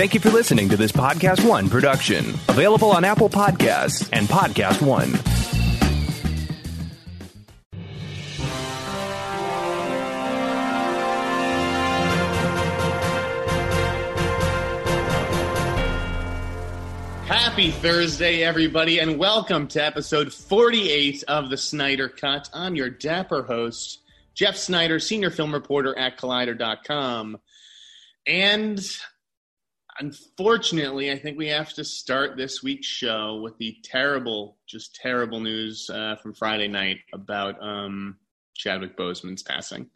Thank you for listening to this Podcast One production, available on Apple Podcasts and Podcast One. Happy Thursday, everybody, and welcome to episode 48 of the Sneider Cut. I'm your dapper host, Jeff Sneider, senior film reporter at Collider.com. And unfortunately, I think we have to start this week's show with the terrible, just terrible news uh, from Friday night about um, Chadwick Boseman's passing.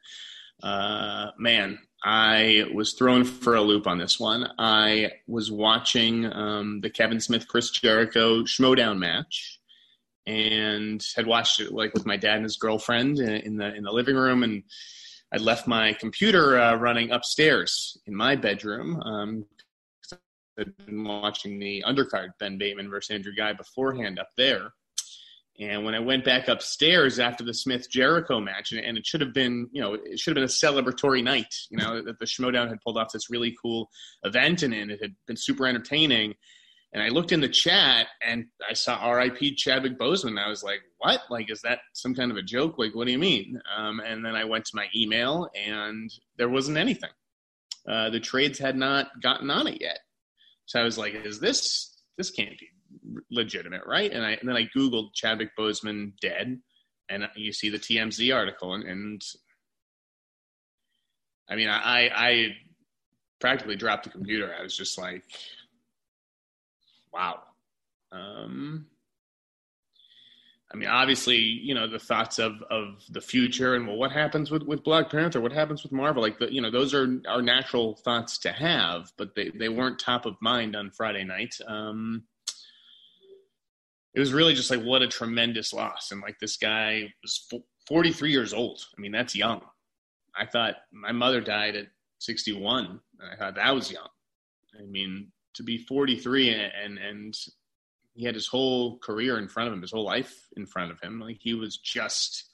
Uh, man, I was thrown for a loop on this one. I was watching um, the Kevin Smith Chris Jericho Schmoedown match, and had watched it like with my dad and his girlfriend in the in the living room, and I left my computer uh, running upstairs in my bedroom. Um, I'd been watching the undercard Ben Bateman versus Andrew Guy beforehand up there and when I went back upstairs after the Smith Jericho match, and, and, it should have been, you know, it should have been a celebratory night, you know, that the Schmoedown had pulled off this really cool event and, and it had been super entertaining. And I looked in the chat and I saw RIP Chadwick Boseman. I was like, what? Like, is that some kind of a joke? Like, what do you mean? Um, and then I went to my email and there wasn't anything. Uh, the trades had not gotten on it yet. So I was like, is this, this can't be legitimate, right? And I and then I googled Chadwick Boseman dead, and you see the TMZ article, and, and I mean, I I practically dropped the computer. I was just like, wow. Um, I mean, obviously, you know, the thoughts of, of the future and well, what happens with, with Black Panther? What happens with Marvel? Like, the, you know, those are our natural thoughts to have, but they, they weren't top of mind on Friday night. Um, it was really just like what a tremendous loss. And like this guy was 43 years old. I mean, that's young. I thought my mother died at 61, and I thought that was young. I mean, to be 43 and and he had his whole career in front of him, his whole life in front of him. Like he was just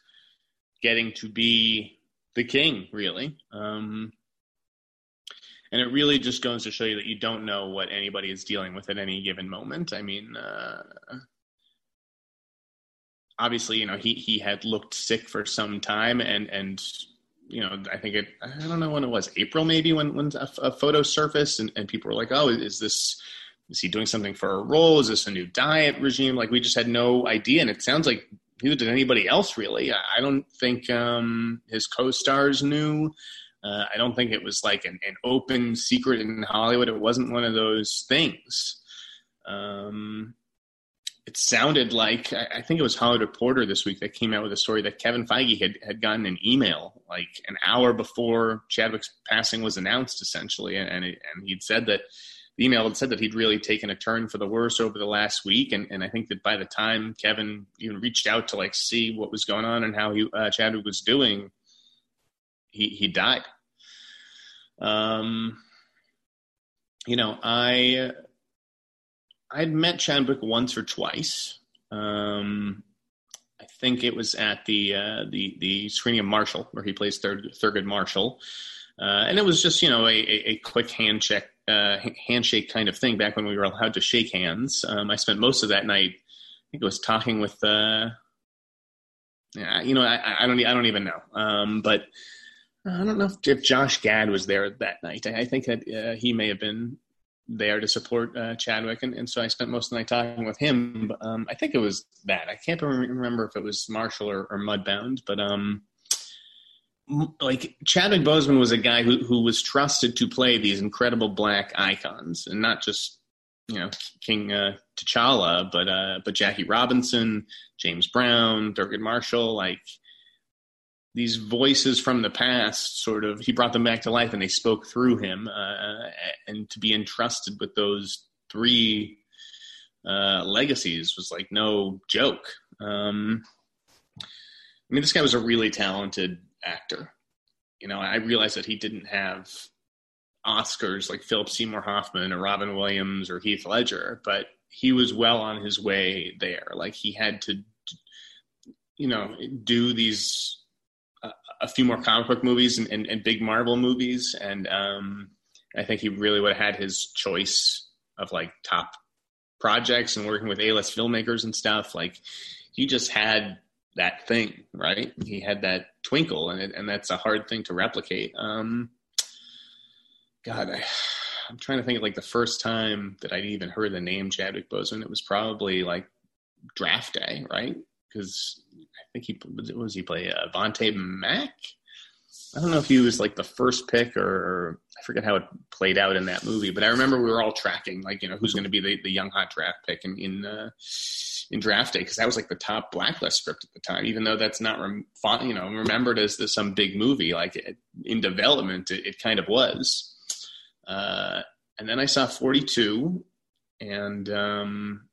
getting to be the king, really. Um, and it really just goes to show you that you don't know what anybody is dealing with at any given moment. I mean, uh, obviously, you know, he he had looked sick for some time, and and you know, I think it. I don't know when it was April maybe when when a, a photo surfaced, and, and people were like, oh, is this is he doing something for a role? Is this a new diet regime? Like we just had no idea, and it sounds like neither did anybody else really. I don't think um, his co-stars knew. Uh, I don't think it was like an, an, open secret in Hollywood. It wasn't one of those things. Um, it sounded like I think it was Hollywood Reporter this week that came out with a story that Kevin Feige had had gotten an email like an hour before Chadwick's passing was announced, essentially, and it, and he'd said that email had said that he'd really taken a turn for the worse over the last week, and, and I think that by the time Kevin even reached out to like see what was going on and how he uh, Chadwick was doing, he he died. Um, you know, I I'd met Chadwick once or twice. Um, I think it was at the uh, the the screening of Marshall, where he plays Thurgood, Marshall, uh, and it was just you know a, a, quick handshake uh, handshake kind of thing back when we were allowed to shake hands. Um, I spent most of that night, I think it was talking with, uh, yeah, you know, I, I don't I don't even know, um, but I don't know if, if, Josh Gad was there that night. I, I think that uh, he may have been there to support uh, Chadwick, and, and, so I spent most of the night talking with him. But, um, I think it was that. I can't remember if it was Marshall or, or Mudbound, but um, like Chadwick Boseman was a guy who who was trusted to play these incredible black icons, and not just you know King uh, T'Challa, but uh, but Jackie Robinson, James Brown, Thurgood Marshall, like these voices from the past sort of he brought them back to life and they spoke through him uh, and to be entrusted with those three uh, legacies was like no joke. Um, i mean this guy was a really talented actor. You know i realized that he didn't have oscars like philip seymour hoffman or robin williams or heath ledger but he was well on his way there. Like he had to you know do these a few more comic book movies and, and, and big Marvel movies, and um, I think he really would have had his choice of like top projects and working with A-list filmmakers and stuff. Like he just had that thing, right? He had that twinkle, and it, and that's a hard thing to replicate. Um, God, I, I'm trying to think of like the first time that I'd even heard the name Chadwick Boseman. It was probably like draft day, right? Because I think he was he play uh, Mack. I don't know if he was like the first pick or, or, I forget how it played out in that movie, but I remember we were all tracking like you know who's going to be the, the young hot draft pick in in, uh, in draft day because that was like the top blacklist script at the time. Even though that's not rem- you know remembered as the, some big movie, like it, in development, it, it, kind of was. Uh, and then I saw Forty Two, and um,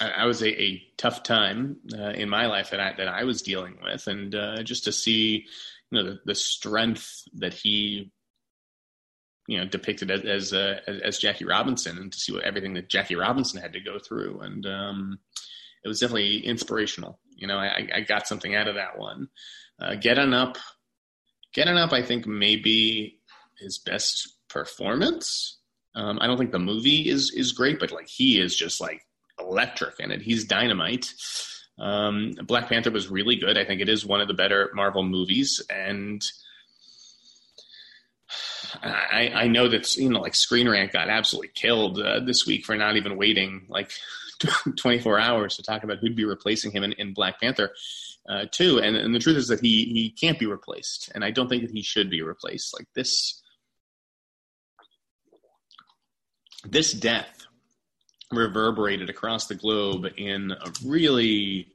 I, was a, a, tough time uh, in my life that I that I was dealing with, and uh, just to see you know the, the strength that he you know depicted as as, uh, as Jackie Robinson, and to see what everything that Jackie Robinson had to go through, and um, it was definitely inspirational. You know, I, I got something out of that one. Uh, Get On Up, Get On Up, I think maybe his best performance. Um, I don't think the movie is is great, but like he is just like electric in it. He's dynamite. Um, Black Panther was really good. I think it is one of the better Marvel movies, and I, I know that you know like Screen Rant got absolutely killed uh, this week for not even waiting like 24 hours to talk about who'd be replacing him in, in Black Panther uh, too. And, and the truth is that he he can't be replaced, and I don't think that he should be replaced. Like this, this death reverberated across the globe in a really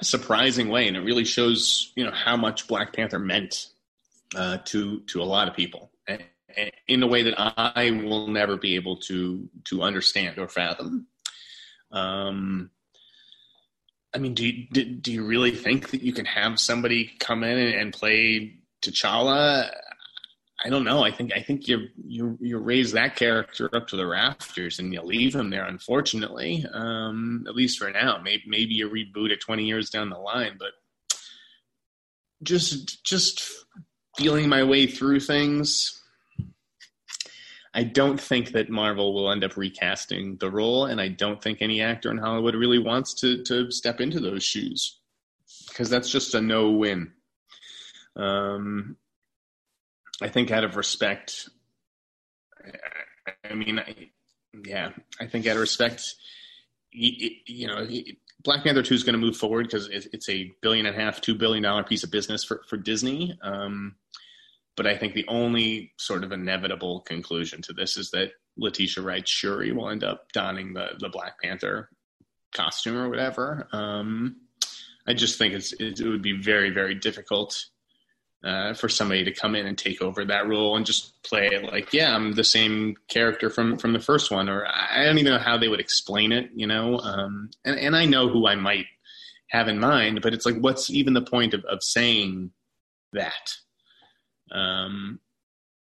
surprising way, and it really shows you know how much Black Panther meant uh, to to a lot of people in a way that I will never be able to to understand or fathom. Um, I mean, do you, do, do you really think that you can have somebody come in and play T'Challa? I don't know. I think I think you you you raise that character up to the rafters and you leave him there. Unfortunately, um, at least for now. Maybe maybe you reboot it twenty years down the line, but just just feeling my way through things. I don't think that Marvel will end up recasting the role, and I don't think any actor in Hollywood really wants to to step into those shoes because that's just a no win. Um, I think out of respect, I mean, I, yeah, I think out of respect, you, you know, Black Panther 2 is going to move forward because it's a billion and a half, two billion dollar piece of business for, for Disney. Um, but I think the only sort of inevitable conclusion to this is that Letitia Wright Shuri will end up donning the, the Black Panther costume or whatever. Um, I just think it's, it, it would be very, very difficult uh, for somebody to come in and take over that role and just play it like, yeah, I'm the same character from from the first one, or I don't even know how they would explain it, you know. Um, and and I know who I might have in mind, but it's like, what's even the point of of saying that? Um,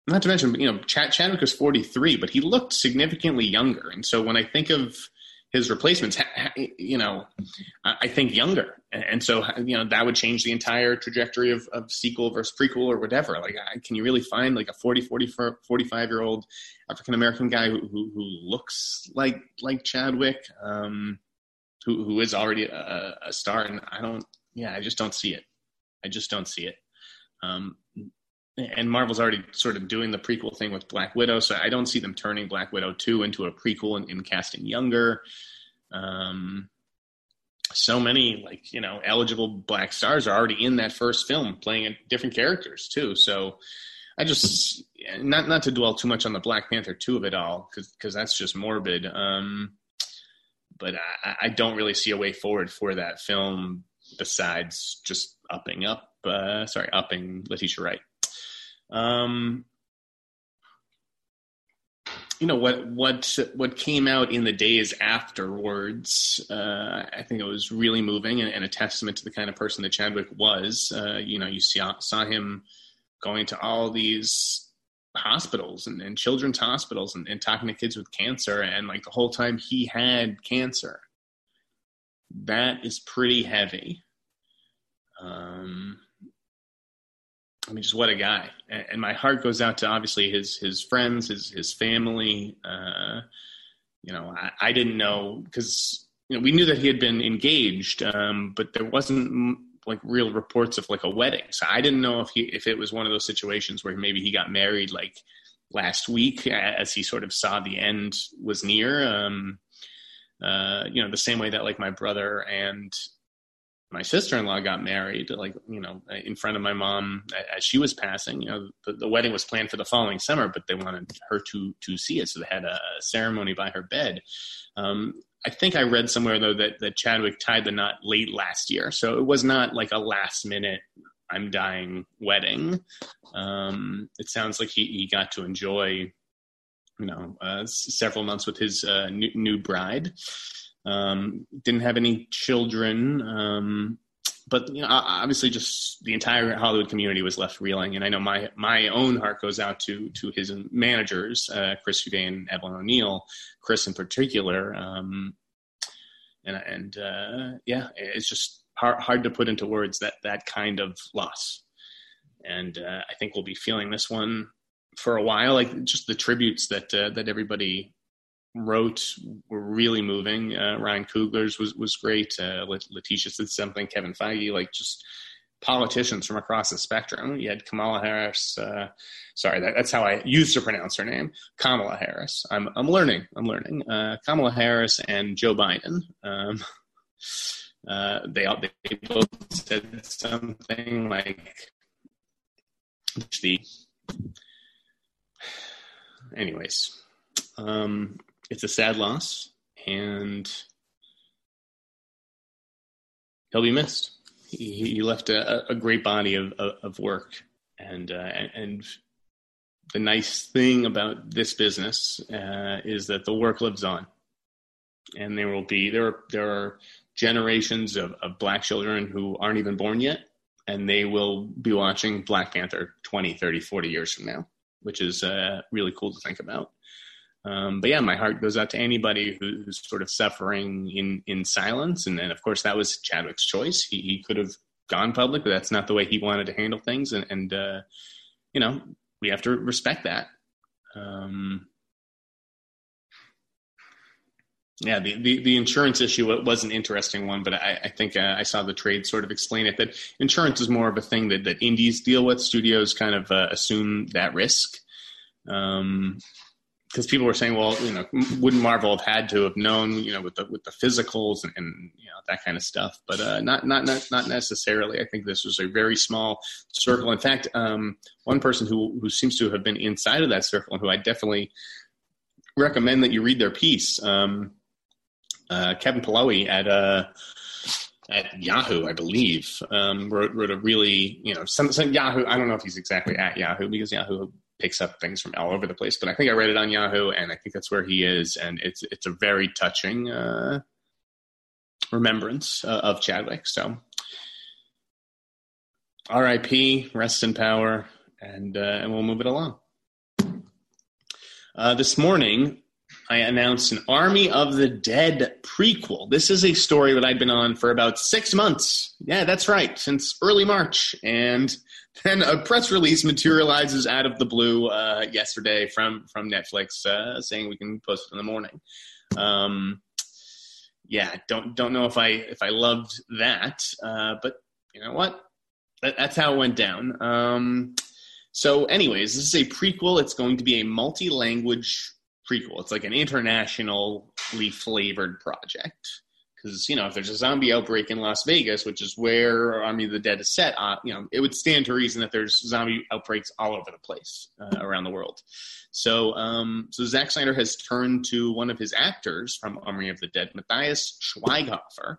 not to mention, you know, Chad, Chadwick was 43, but he looked significantly younger, and so when I think of his replacements, you know, I think younger, and so you know that would change the entire trajectory of, of sequel versus prequel or whatever. Like, can you really find like a 40, 40 45 year old African American guy who, who, who looks like like Chadwick, um, who who is already a, a, star? And I don't, yeah, I just don't see it. I just don't see it. Um, and Marvel's already sort of doing the prequel thing with Black Widow, so I don't see them turning Black Widow two into a prequel and, casting younger. Um, so many like you know eligible black stars are already in that first film playing different characters too. So I just not not to dwell too much on the Black Panther two of it all because because that's just morbid. Um, but I, I don't really see a way forward for that film besides just upping up. Uh, sorry, upping Letitia Wright. Um, you know what what what came out in the days afterwards. Uh, I think it was really moving and, and, a testament to the kind of person that Chadwick was. Uh, you know, you saw saw him going to all these hospitals and, and children's hospitals and, and, talking to kids with cancer, and like the whole time he had cancer. That is pretty heavy. Um, I mean, just what a guy! And, my heart goes out to obviously his his friends, his his family. Uh, you know, I, I didn't know because you know we knew that he had been engaged, um, but there wasn't like real reports of like a wedding. So I didn't know if he if it was one of those situations where maybe he got married like last week as he sort of saw the end was near. Um, uh, you know, the same way that like my brother and my sister-in-law got married, like you know, in front of my mom as she was passing. You know, the, the, wedding was planned for the following summer, but they wanted her to to see it, so they had a ceremony by her bed. Um, I think I read somewhere though that that Chadwick tied the knot late last year, so it was not like a last minute I'm dying wedding. Um, it sounds like he, he got to enjoy, you know, uh, several months with his uh, new, new, bride. Um, didn't have any children, um, but you know, obviously, just the entire Hollywood community was left reeling. And I know my my own heart goes out to to his managers, uh, Chris O'Dea and Evelyn O'Neill, Chris in particular. Um, and and uh, yeah, it's just hard, hard to put into words that that kind of loss. And uh, I think we'll be feeling this one for a while. Like just the tributes that uh, that everybody wrote were really moving. Uh, Ryan Coogler's was was great. Uh, Letitia said something. Kevin Feige, like just politicians from across the spectrum. You had Kamala Harris. Uh, sorry, that, that's how I used to pronounce her name, Kamala Harris. I'm I'm learning. I'm learning. Uh, Kamala Harris and Joe Biden. Um, uh, they they both said something like the. Anyways, um, it's a sad loss, and he'll be missed he, he left a, a, great body of, of work, and, uh, and the nice thing about this business uh, is that the work lives on, and there will be there are, there are generations of, of black children who aren't even born yet, and they will be watching Black Panther 20, 30, 40 years from now, which is uh, really cool to think about. Um, but yeah, my heart goes out to anybody who, who's sort of suffering in in silence. And then, of course, that was Chadwick's choice. He he could have gone public, but that's not the way he wanted to handle things. And, and uh, you know, we have to respect that. Um, yeah, the, the, the, insurance issue was an interesting one, but I, I think uh, I saw the trade sort of explain it that insurance is more of a thing that, that indies deal with. Studios kind of uh, assume that risk. Um, because people were saying, well, you know, wouldn't Marvel have had to have known, you know, with the with the physicals and, and you know that kind of stuff? But uh, not, not not not necessarily. I think this was a very small circle. In fact, um, one person who who seems to have been inside of that circle and who I definitely recommend that you read their piece, um, uh, Kevin Polowy at uh, at Yahoo, I believe, um, wrote, wrote a really, you know, some, some Yahoo. I don't know if he's exactly at Yahoo because Yahoo picks up things from all over the place. But I think I read it on Yahoo, and I think that's where he is, and it's it's a very touching uh, remembrance uh, of Chadwick. So, R.I.P. Rest in power, and uh, and we'll move it along. Uh, this morning, I announced an Army of the Dead prequel. This is a story that I'd been on for about six months. Yeah, that's right, since early March, and then a press release materializes out of the blue uh, yesterday from from Netflix uh, saying we can post it in the morning. Um, yeah, don't don't know if I if I loved that, uh, but you know what? That, that's how it went down. Um, so, anyways, this is a prequel. It's going to be a multi-language prequel. It's like an internationally flavored project because you know if there's a zombie outbreak in Las Vegas, which is where Army of the Dead is set, uh, you know it would stand to reason that there's zombie outbreaks all over the place uh, around the world. So, um, so Zack Snyder has turned to one of his actors from Army of the Dead, Matthias Schweighöfer,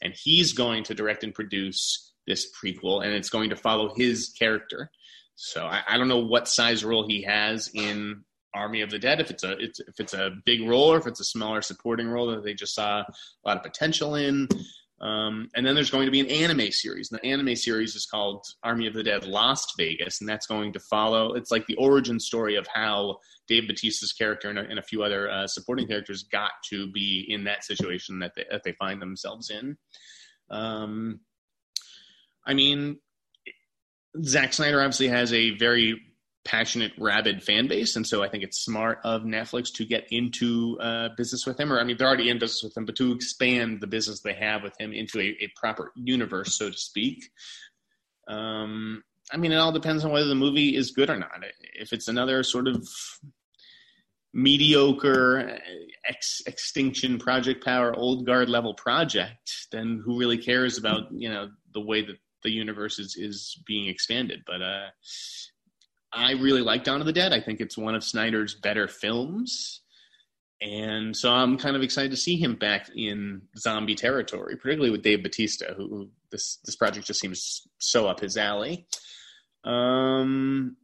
and he's going to direct and produce this prequel, and it's going to follow his character. So I, I don't know what size role he has in Army of the Dead. If it's a it's, if it's a big role or if it's a smaller supporting role that they just saw a lot of potential in. Um, and then there's going to be an anime series. And the anime series is called Army of the Dead Lost Vegas, and that's going to follow. It's like the origin story of how Dave Bautista's character and a, and a few other uh, supporting characters got to be in that situation that they, that they find themselves in. Um, I mean, Zack Snyder obviously has a very passionate, rabid fan base, and so I think it's smart of Netflix to get into uh, business with him. Or I mean, they're already in business with him, but to expand the business they have with him into a, a proper universe, so to speak. Um, I mean, it all depends on whether the movie is good or not. If it's another sort of mediocre ex- extinction project power old guard level project then who really cares about you know the way that the universe is is being expanded but uh i really like dawn of the dead i think it's one of snyder's better films and so i'm kind of excited to see him back in zombie territory particularly with dave bautista who, this this project just seems so up his alley um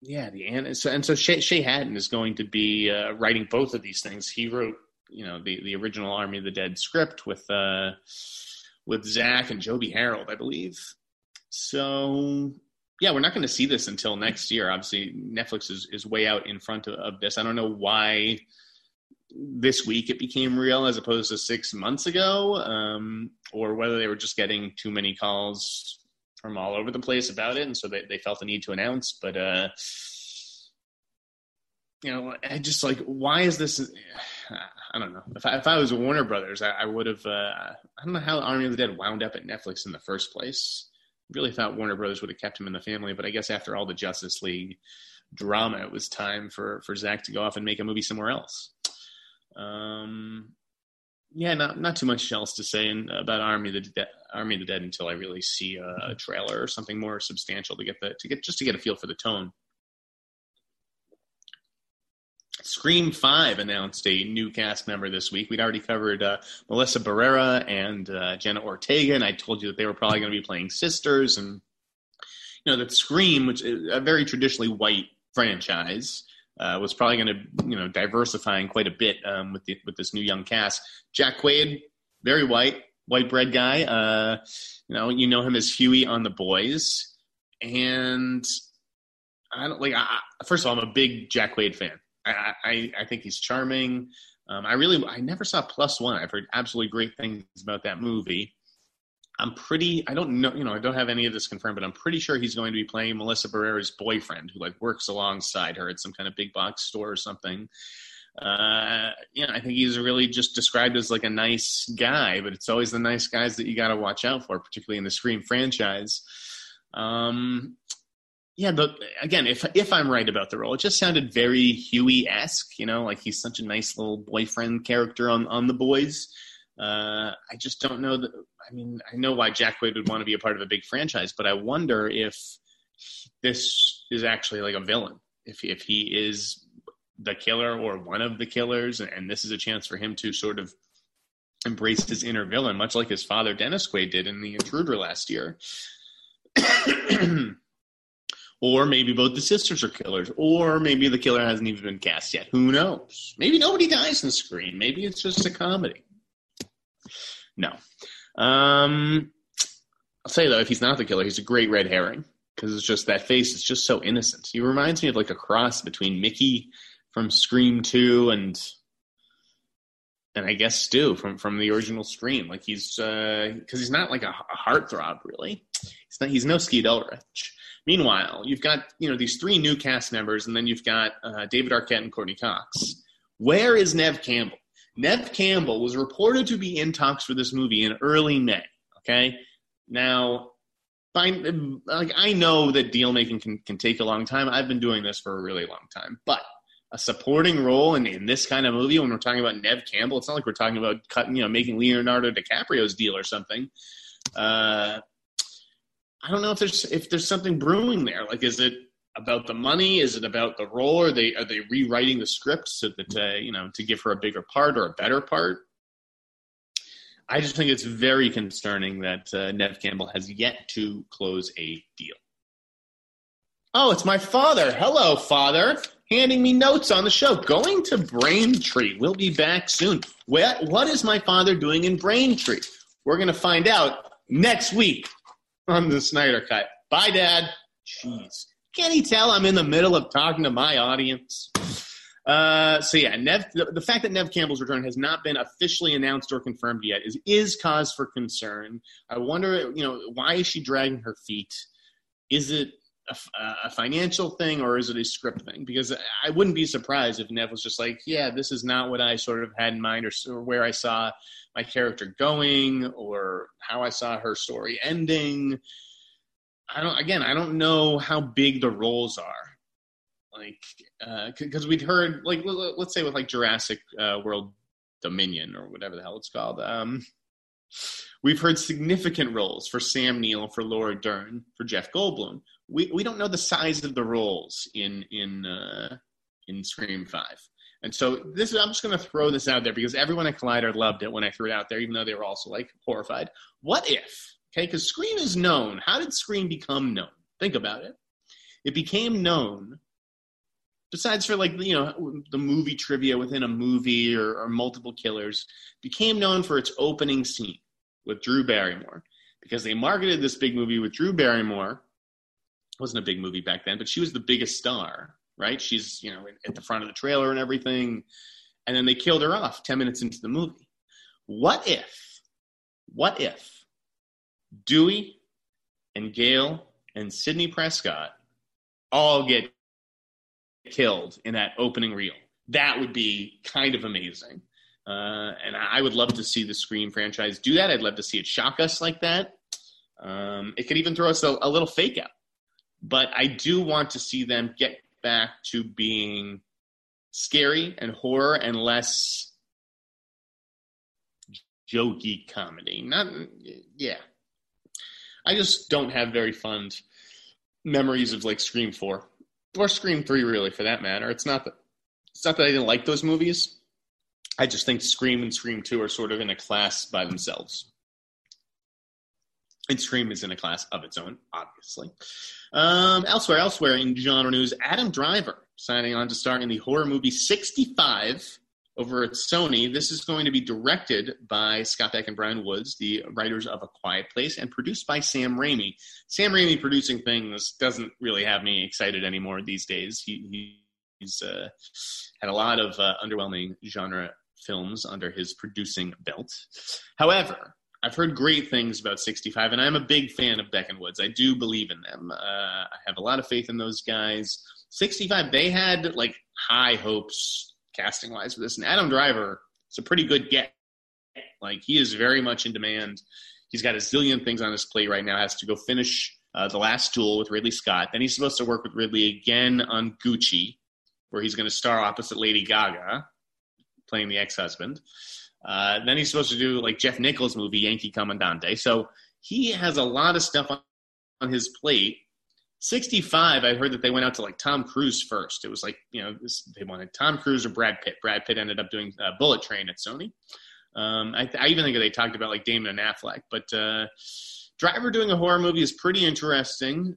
yeah, the and so and so Shay, Hatten is going to be uh, writing both of these things. He wrote, you know, the the original Army of the Dead script with uh, with Zack and Joby Harold, I believe. So yeah, we're not going to see this until next year. Obviously, Netflix is is way out in front of, of this. I don't know why this week it became real as opposed to six months ago, um, or whether they were just getting too many calls from all over the place about it, and so they, they felt the need to announce. But uh, you know, I just like, why is this? I don't know. If I, if I was Warner Brothers, I, I would have. Uh, I don't know how Army of the Dead wound up at Netflix in the first place. Really thought Warner Brothers would have kept him in the family, but I guess after all the Justice League drama, it was time for for Zack to go off and make a movie somewhere else. Um, yeah, not not too much else to say in, about Army of the De- Army of the Dead until I really see a, a, trailer or something more substantial to get the to get just to get a feel for the tone. Scream Five announced a new cast member this week. We'd already covered uh, Melissa Barrera and uh, Jenna Ortega, and I told you that they were probably going to be playing sisters. And you know that Scream, which is a very traditionally white franchise, uh, was probably going to you know diversifying quite a bit um, with the, with this new young cast. Jack Quaid, very white, white bread guy. Uh, you know, you know him as Huey on The Boys, and I don't like. I, first of all, I'm a big Jack Quaid fan. I I, think he's charming. Um, I really I never saw Plus One. I've heard absolutely great things about that movie. I'm pretty. I don't know. You know, I don't have any of this confirmed, but I'm pretty sure he's going to be playing Melissa Barrera's boyfriend, who like works alongside her at some kind of big box store or something. Uh, yeah, I think he's really just described as like a nice guy, but it's always the nice guys that you got to watch out for, particularly in the Scream franchise. Um, yeah, but again, if if I'm right about the role, it just sounded very Huey esque. You know, like he's such a nice little boyfriend character on on the boys. Uh, I just don't know that. I mean, I know why Jack Quaid would want to be a part of a big franchise, but I wonder if this is actually like a villain. If if he is the killer or one of the killers, and this is a chance for him to sort of embrace his inner villain, much like his father Dennis Quaid did in The Intruder last year. or maybe both the sisters are killers, or maybe the killer hasn't even been cast yet. Who knows? Maybe nobody dies in Scream. Maybe it's just a comedy. No. Um, I'll say though, if he's not the killer, he's a great red herring because it's just that face is just so innocent. He reminds me of like a cross between Mickey from Scream Two and and I guess Stu from from the original Scream. Like he's because uh, he's not like a, a heartthrob really. He's no Skeet Ulrich. Meanwhile, you've got you know these three new cast members, and then you've got uh, David Arquette and Courteney Cox. Where is Neve Campbell? Neve Campbell was reported to be in talks for this movie in early May. Okay, now, like I know that deal making can, can take a long time. I've been doing this for a really long time, but a supporting role in, in this kind of movie when we're talking about Neve Campbell, it's not like we're talking about cutting, you know, making Leonardo DiCaprio's deal or something. Uh, I don't know if there's if there's something brewing there. Like, is it about the money? Is it about the role? Are they are they rewriting the script so that uh, you know to give her a bigger part or a better part? I just think it's very concerning that uh, Neve Campbell has yet to close a deal. Oh, it's my father. Hello, father. Handing me notes on the show. Going to Braintree. We'll be back soon. What, what is my father doing in Braintree? We're going to find out next week on the Sneider Cut. Bye, Dad. Jeez. Can't he tell I'm in the middle of talking to my audience? Uh, so yeah, Neve. The, the, fact that Neve Campbell's return has not been officially announced or confirmed yet is is cause for concern. I wonder, you know, why is she dragging her feet? Is it a, a, financial thing or is it a script thing? Because I wouldn't be surprised if Neve was just like, yeah, this is not what I sort of had in mind or, or where I saw my character going or how I saw her story ending. I don't. Again, I don't know how big the roles are. Like, because uh, we'd heard, like, let's say with like Jurassic uh, World Dominion or whatever the hell it's called. Um, we've heard significant roles for Sam Neill, for Laura Dern, for Jeff Goldblum. We we don't know the size of the roles in in uh, in Scream Five. And so this is I'm just going to throw this out there because everyone at Collider loved it when I threw it out there, even though they were also like horrified. What if? Okay, because Scream is known. How did Scream become known? Think about it. It became known besides for like you know the movie trivia within a movie or, or, multiple killers became known for its opening scene with drew barrymore because they marketed this big movie with drew barrymore wasn't a big movie back then but she was the biggest star right she's you know at the front of the trailer and everything and then they killed her off 10 minutes into the movie what if what if dewey and gale and sidney prescott all get killed in that opening reel. That would be kind of amazing. Uh, and I would love to see the Scream franchise do that. I'd love to see it shock us like that. Um, it could even throw us a, a little fake out. But I do want to see them get back to being scary and horror and less jokey comedy. Not, yeah. I just don't have very fond memories of like Scream 4 or Scream Three, really, for that matter. It's not that it's not that I didn't like those movies. I just think Scream and Scream Two are sort of in a class by themselves. And Scream is in a class of its own, obviously. Um, elsewhere, elsewhere in genre news, Adam Driver signing on to star in the horror movie 65 over at Sony. This is going to be directed by Scott Beck and Bryan Woods, the writers of A Quiet Place, and produced by Sam Raimi. Sam Raimi producing things doesn't really have me excited anymore these days. He, he's uh, had a lot of uh, underwhelming genre films under his producing belt. However, I've heard great things about 65, and I'm a big fan of Beck and Woods. I do believe in them. Uh, I have a lot of faith in those guys. 65, they had like high hopes casting wise for this. And Adam Driver is a pretty good get. Like he is very much in demand. He's got a zillion things on his plate right now. Has to go finish uh, the last duel with Ridley Scott. Then he's supposed to work with Ridley again on Gucci, where he's going to star opposite Lady Gaga, playing the ex-husband. Uh, then he's supposed to do like Jeff Nichols' movie Yankee Comandante. So he has a lot of stuff on, on his plate 65, I heard that they went out to like Tom Cruise first. It was like, you know, this, they wanted Tom Cruise or Brad Pitt. Brad Pitt ended up doing uh, Bullet Train at Sony. Um, I, I, even think they talked about like Damon and Affleck. But uh, Driver doing a horror movie is pretty interesting.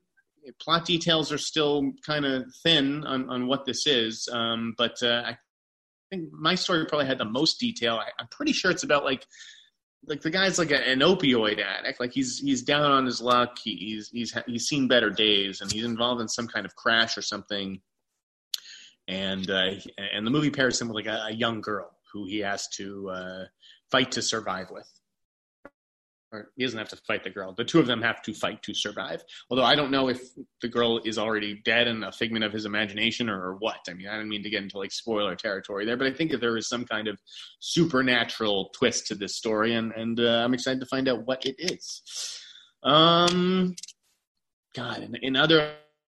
Plot details are still kind of thin on, on what this is. Um, but uh, I think my story probably had the most detail. I, I'm pretty sure it's about like like the guy's like a, an opioid addict. Like he's he's down on his luck. He, he's he's he's seen better days, and he's involved in some kind of crash or something. And uh, and the movie pairs him with like a, a young girl who he has to uh, fight to survive with or he doesn't have to fight the girl. The two of them have to fight to survive. Although I don't know if the girl is already dead and a figment of his imagination or, what. I mean, I don't mean to get into like spoiler territory there, but I think that there is some kind of supernatural twist to this story, and and uh, I'm excited to find out what it is. Um, God, in, in other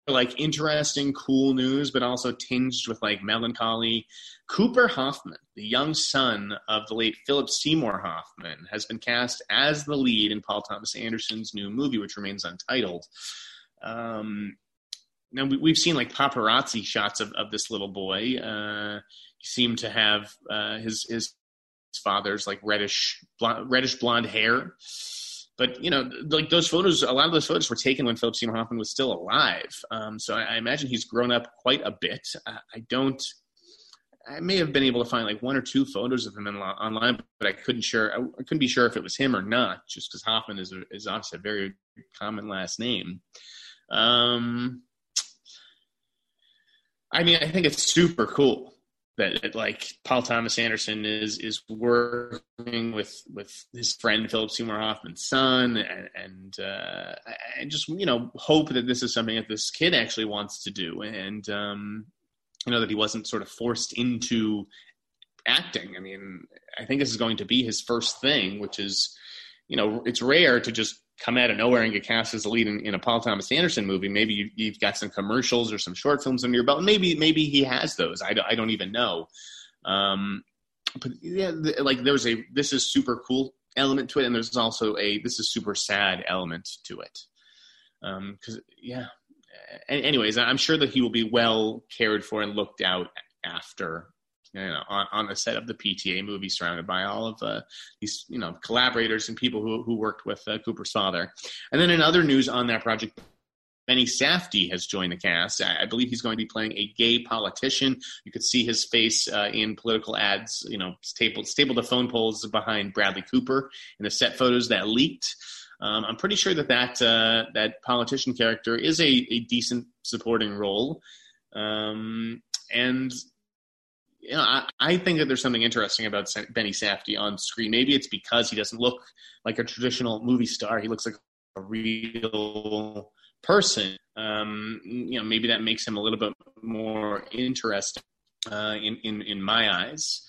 like interesting, cool news, but also tinged with like melancholy. Cooper Hoffman, the young son of the late Philip Seymour Hoffman, has been cast as the lead in Paul Thomas Anderson's new movie, which remains untitled. Um, now we, have seen like paparazzi shots of, of this little boy. Uh, he seemed to have uh, his his father's like reddish blonde, reddish blonde hair. But you know, like those photos, a lot of those photos were taken when Philip Seymour Hoffman was still alive. Um, so I, I, imagine he's grown up quite a bit. I, I, don't. I may have been able to find like one or two photos of him in, online, but I couldn't sure. I, couldn't be sure if it was him or not, just because Hoffman is a, is obviously a very common last name. Um, I mean, I think it's super cool that like Paul Thomas Anderson is is working with with his friend Philip Seymour Hoffman's son, and, and uh, I just you know hope that this is something that this kid actually wants to do, and um, you know that he wasn't sort of forced into acting. I mean, I think this is going to be his first thing, which is you know it's rare to just come out of nowhere and get cast as a lead in, in a Paul Thomas Anderson movie. Maybe you, have got some commercials or some short films under your belt. Maybe maybe he has those. I, I don't even know. Um, but yeah, like there's a this is super cool element to it, and there's also a this is super sad element to it. Because um, yeah. Anyways, I'm sure that he will be well cared for and looked out after you know, on, on the set of the PTA movie, surrounded by all of uh, these, you know, collaborators and people who, who worked with uh, Cooper's father. And then in other news on that project, Benny Safdie has joined the cast. I, believe he's going to be playing a gay politician. You could see his face uh, in political ads, you know, stapled, stapled to phone poles behind Bradley Cooper in the set photos that leaked. Um, I'm pretty sure that that, uh, that politician character is a, a decent supporting role. Um, and you know, I, I, think that there's something interesting about Benny Safdie on screen. Maybe it's because he doesn't look like a traditional movie star. He looks like a real person. Um, you know, maybe that makes him a little bit more interesting uh, in, in in my eyes.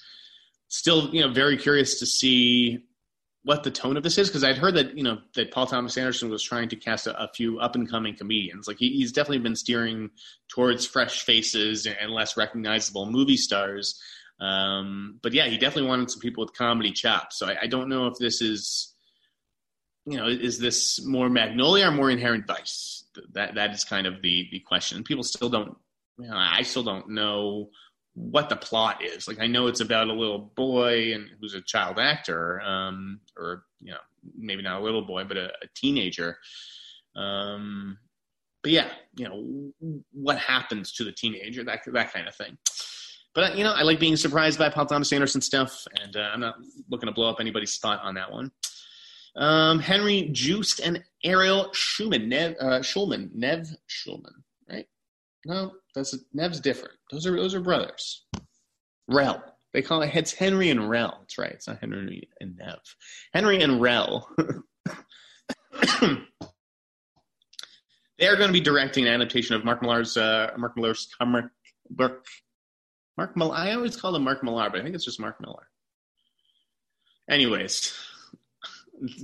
Still, you know, very curious to see what the tone of this is because I'd heard that you know that Paul Thomas Anderson was trying to cast a, a few up and coming comedians. Like he, he's definitely been steering towards fresh faces and less recognizable movie stars. Um, but yeah, he definitely wanted some people with comedy chops. So I, I, don't know if this is, you know, is this more Magnolia or more Inherent Vice? That that is kind of the the question. People still don't. You know, I still don't know what the plot is. Like I know it's about a little boy and who's a child actor, um, or you know maybe not a little boy, but a, a teenager. Um, but yeah, you know what happens to the teenager, that that kind of thing. But you know, I like being surprised by Paul Thomas Anderson stuff, and uh, I'm not looking to blow up anybody's spot on that one. Um, Henry Joost and Ariel Schulman, Nev uh, Schulman, Nev Schulman? No, that's Nev's different. Those are those are brothers. Rel. They call it it's Henry and Rel. That's right. It's not Henry and Nev. Henry and Rel. they are going to be directing an adaptation of Mark Millar's uh, Mark Millar's comic book. Mark Millar. I always call him Mark Millar, but I think it's just Mark Millar. Anyways,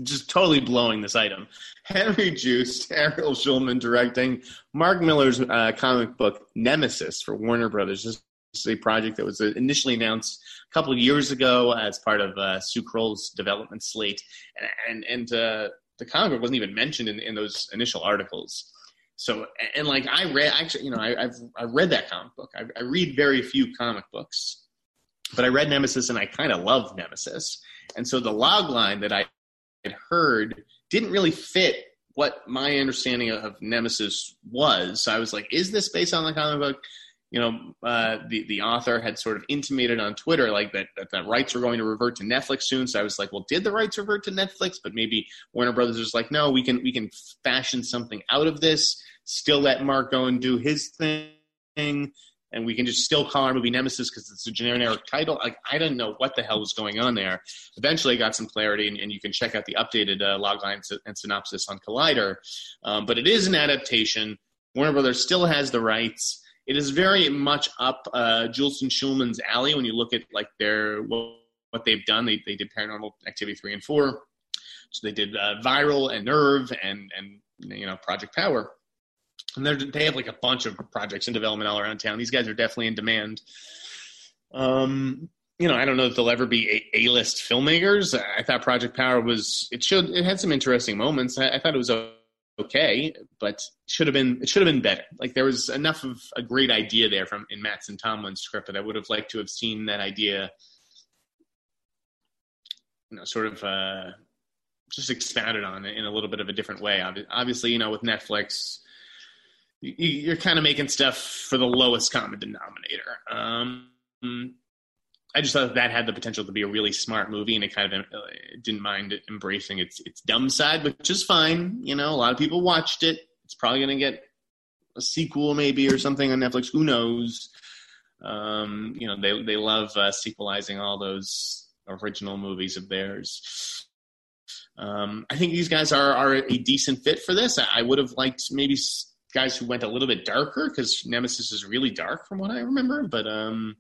just totally blowing this item. Henry Joost, Ariel Schulman directing Mark Miller's uh, comic book Nemesis for Warner Brothers. This is a project that was initially announced a couple of years ago as part of uh, Sue Kroll's development slate, and and, uh, the comic book wasn't even mentioned in, in those initial articles. So and like I read actually, you know, I, have I read that comic book. I, I read very few comic books, but I read Nemesis and I kind of love Nemesis. And so the log line that I had heard didn't really fit what my understanding of Nemesis was. So I was like, is this based on the comic book? You know, uh, the the author had sort of intimated on Twitter like that, that the rights were going to revert to Netflix soon. So I was like, well, did the rights revert to Netflix? But maybe Warner Brothers was like, no, we can we can fashion something out of this. Still let Mark go and do his thing and we can just still call our movie Nemesis because it's a generic title. Like I didn't know what the hell was going on there. Eventually, I got some clarity, and, and you can check out the updated uh, logline and synopsis on Collider. Um, but it is an adaptation. Warner Brothers still has the rights. It is very much up uh, Joost and Schulman's alley when you look at like their what, they've done. They they did Paranormal Activity three and four. So they did uh, Viral and Nerve and and you know Project Power and they have like a bunch of projects in development all around town. These guys are definitely in demand. Um, you know, I don't know if they'll ever be a list filmmakers. I thought Project Power was it should it had some interesting moments. I, I thought it was okay, but should have been it should have been better. Like there was enough of a great idea there from in Mattson Tomlin's script that I would have liked to have seen that idea, you know, sort of uh, just expounded on it in a little bit of a different way. Obviously, you know, with Netflix you're kind of making stuff for the lowest common denominator. Um, I just thought that had the potential to be a really smart movie, and it kind of uh, didn't mind embracing its its dumb side, which is fine. You know, a lot of people watched it. It's probably going to get a sequel, maybe or something on Netflix. Who knows? Um, you know, they they love uh, sequelizing all those original movies of theirs. Um, I think these guys are are a decent fit for this. I, I would have liked maybe guys who went a little bit darker because Nemesis is really dark from what I remember, but um,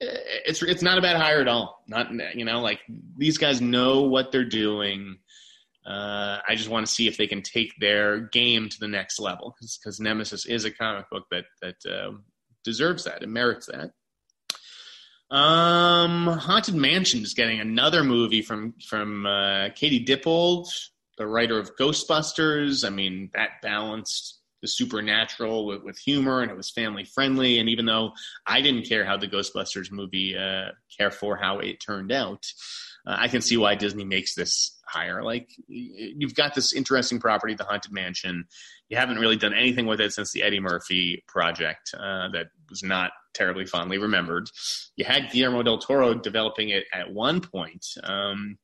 it's it's not a bad hire at all. Not you know like these guys know what they're doing. Uh, I just want to see if they can take their game to the next level because Nemesis is a comic book that that uh, deserves that. It merits that. Um, Haunted Mansion is getting another movie from from uh, Katie Dippold, the writer of Ghostbusters. I mean, that balanced the supernatural with, with humor, and it was family friendly. And even though I didn't care how the Ghostbusters movie uh, care for how it turned out, uh, I can see why Disney makes this higher. Like you've got this interesting property, the Haunted Mansion. You haven't really done anything with it since the Eddie Murphy project uh, that was not terribly fondly remembered. You had Guillermo del Toro developing it at one point, um,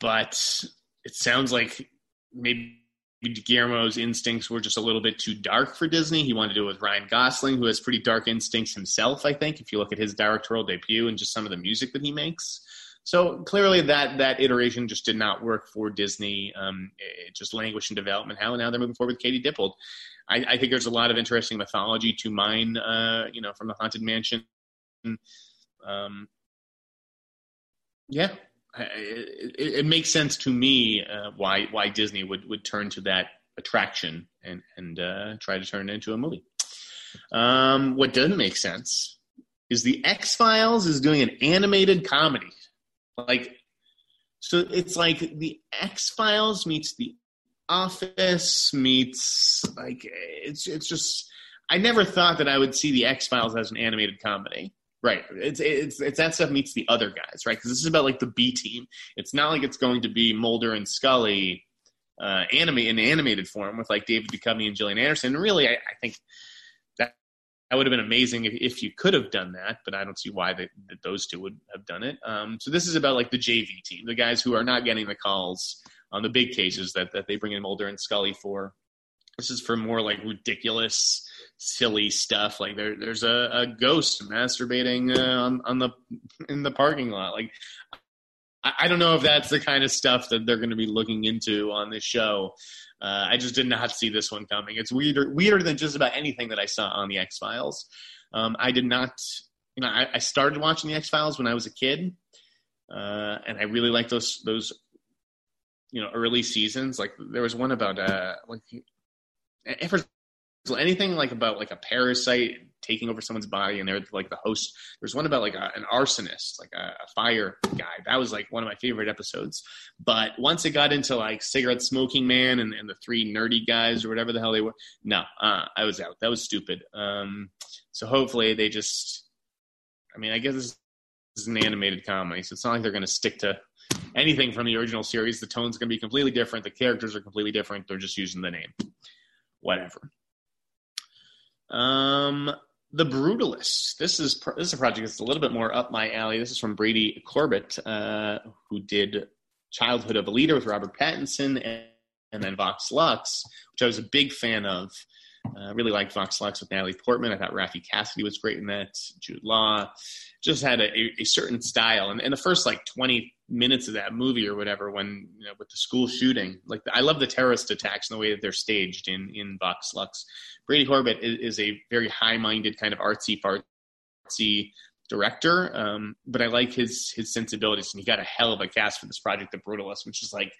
but it sounds like maybe Guillermo's instincts were just a little bit too dark for Disney. He wanted to do it with Ryan Gosling, who has pretty dark instincts himself, I think, if you look at his directorial debut and just some of the music that he makes. So clearly, that that iteration just did not work for Disney. Um, it just languished in development. How now they're moving forward with Katie Dippold. I, I, think there's a lot of interesting mythology to mine. Uh, you know, from the Haunted Mansion. Um, yeah, it, it, makes sense to me uh, why why Disney would, would turn to that attraction and and uh, try to turn it into a movie. Um, what doesn't make sense is the X Files is doing an animated comedy. Like, so it's like the X Files meets the Office meets like it's it's just. I never thought that I would see the X Files as an animated comedy. Right. It's it's it's that stuff meets the other guys, right? Because this is about like the B team. It's not like it's going to be Mulder and Scully uh, anime in animated form with like David Duchovny and Gillian Anderson. And really, I, I think that that would have been amazing if, if you could have done that, but I don't see why that those two would have done it. Um, so this is about like the JV team, the guys who are not getting the calls on the big cases that, that they bring in Mulder and Scully for. This is for more like ridiculous, silly stuff. Like there, there's a, a ghost masturbating uh, on, on the in the parking lot. Like I, I don't know if that's the kind of stuff that they're going to be looking into on this show. Uh, I just did not see this one coming. It's weirder, weirder than just about anything that I saw on the X Files. Um, I did not, you know, I, I, started watching the X Files when I was a kid, uh, and I really liked those those, you know, early seasons. Like there was one about uh, like, ever anything like about like a parasite taking over someone's body and they're like the host there's one about like a, an arsonist like a, a, fire guy. That was like one of my favorite episodes. But once it got into like cigarette smoking man and, and the three nerdy guys or whatever the hell they were no uh, i was out. That was stupid. Um, so hopefully they just i mean i guess this is an animated comedy so it's not like they're going to stick to anything from the original series. The tone's going to be completely different. The characters are completely different. They're just using the name. Whatever um, the Brutalists. This is this is a project that's a little bit more up my alley. This is from Brady Corbet, uh, who did Childhood of a Leader with Robert Pattinson, and, and then Vox Lux, which I was a big fan of. I uh, really liked Vox Lux with Natalie Portman. I thought Raffey Cassidy was great in that. Jude Law just had a, a certain style, and, and the first like twenty minutes of that movie or whatever, when you know, with the school shooting, like I love the terrorist attacks and the way that they're staged in in Vox Lux. Brady Corbet is, is a very high-minded kind of artsy fartsy director, um, but I like his his sensibilities, and he got a hell of a cast for this project, The Brutalist, which is like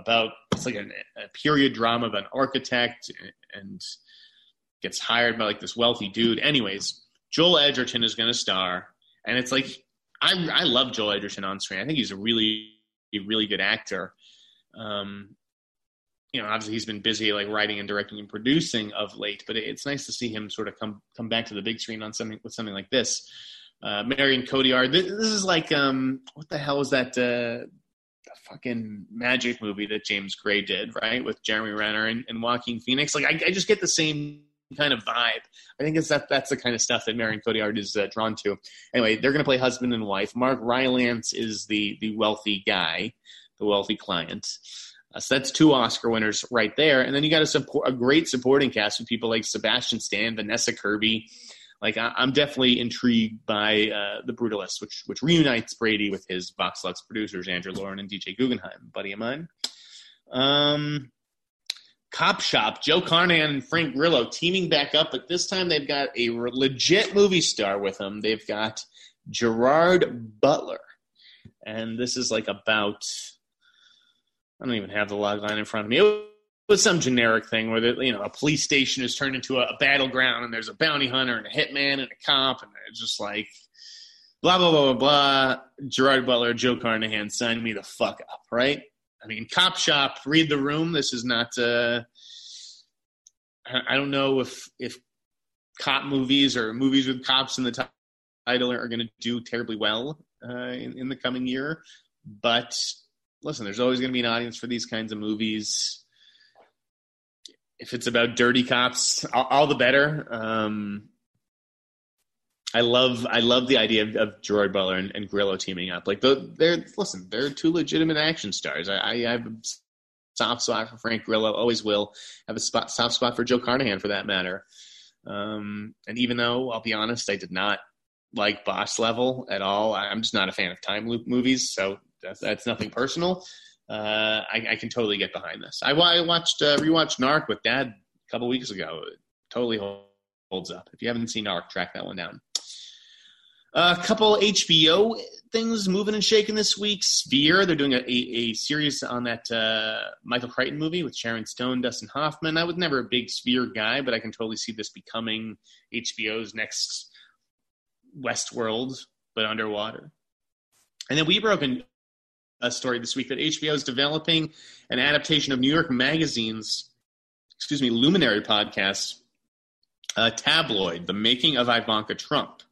about it's like an, a period drama of an architect and gets hired by like this wealthy dude. Anyways, Joel Edgerton is going to star, and it's like I I love Joel Edgerton on screen. I think he's a really really good actor. Um, you know, obviously he's been busy like writing and directing and producing of late, but it's nice to see him sort of come come back to the big screen on something with something like this. Uh, Marion Cotillard. This, this is like um, what the hell was that? Uh, fucking magic movie that James Gray did, right, with Jeremy Renner and, and Joaquin Phoenix. Like, I, I, just get the same kind of vibe. I think it's that that's the kind of stuff that Marion Cotillard is uh, drawn to. Anyway, they're going to play husband and wife. Mark Rylance is the the wealthy guy, the wealthy client. Uh, so that's two Oscar winners right there. And then you got a support a great supporting cast with people like Sebastian Stan, Vanessa Kirby, like I, am definitely intrigued by uh, the Brutalist, which which reunites Brady with his Vox Lux producers Andrew Lauren and DJ Gugenheim, buddy of mine. Um, Cop Shop, Joe Carnahan and Frank Grillo teaming back up, but this time they've got a legit movie star with them. They've got Gerard Butler, and this is like about. I don't even have the log line in front of me. Was some generic thing where you know a police station is turned into a, a battleground, and there's a bounty hunter and a hitman and a cop, and it's just like blah blah blah blah blah. Gerard Butler, Joe Carnahan, sign me the fuck up, right? I mean, Cop Shop, read the room. This is not. Uh, I don't know if if cop movies or movies with cops in the title are going to do terribly well uh, in, in the coming year. But listen, there's always going to be an audience for these kinds of movies. If it's about dirty cops, all, all the better. Um, I love I love the idea of, of Gerard Butler and, and, Grillo teaming up. Like the, they're listen, they're two legitimate action stars. I, I, have a soft spot for Frank Grillo, always will. have a spot, soft spot for Joe Carnahan for that matter. Um, and even though I'll be honest, I did not like Boss Level at all. I'm just not a fan of time loop movies, so that's, that's nothing personal. Uh, I, I, can totally get behind this. I, I watched uh, rewatched Narc with Dad a couple weeks ago. It totally holds up. If you haven't seen Narc, track that one down. A couple HBO things moving and shaking this week. Sphere, they're doing a, a, a series on that uh, Michael Crichton movie with Sharon Stone, Dustin Hoffman. I was never a big Sphere guy, but I can totally see this becoming HBO's next Westworld, but underwater. And then we broke a story this week that HBO is developing an adaptation of New York Magazine's, excuse me, Luminary podcast, uh, Tabloid, The Making of Ivanka Trump.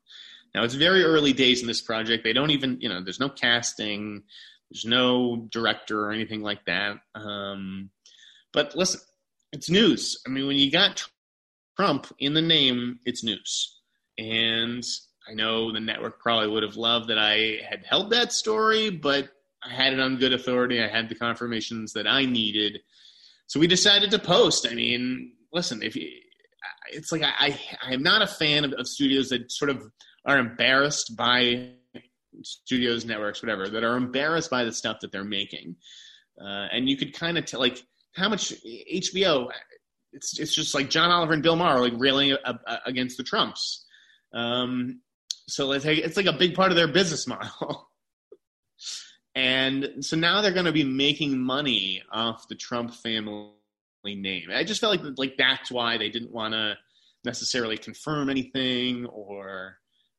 Now it's very early days in this project. They don't even, you know, there's no casting, there's no director or anything like that. Um, but listen, it's news. I mean, when you got Trump in the name, it's news. And I know the network probably would have loved that I had held that story, but I had it on good authority. I had the confirmations that I needed. So we decided to post. I mean, listen, if you, it's like I, I am not a fan of, of studios that sort of are embarrassed by studios, networks, whatever, that are embarrassed by the stuff that they're making. Uh, and you could kind of tell, like, how much HBO, it's, it's just like John Oliver and Bill Maher, like, railing a, a, against the Trumps. Um, so it's like, it's like a big part of their business model. And so now they're going to be making money off the Trump family name. I just felt like like that's why they didn't want to necessarily confirm anything or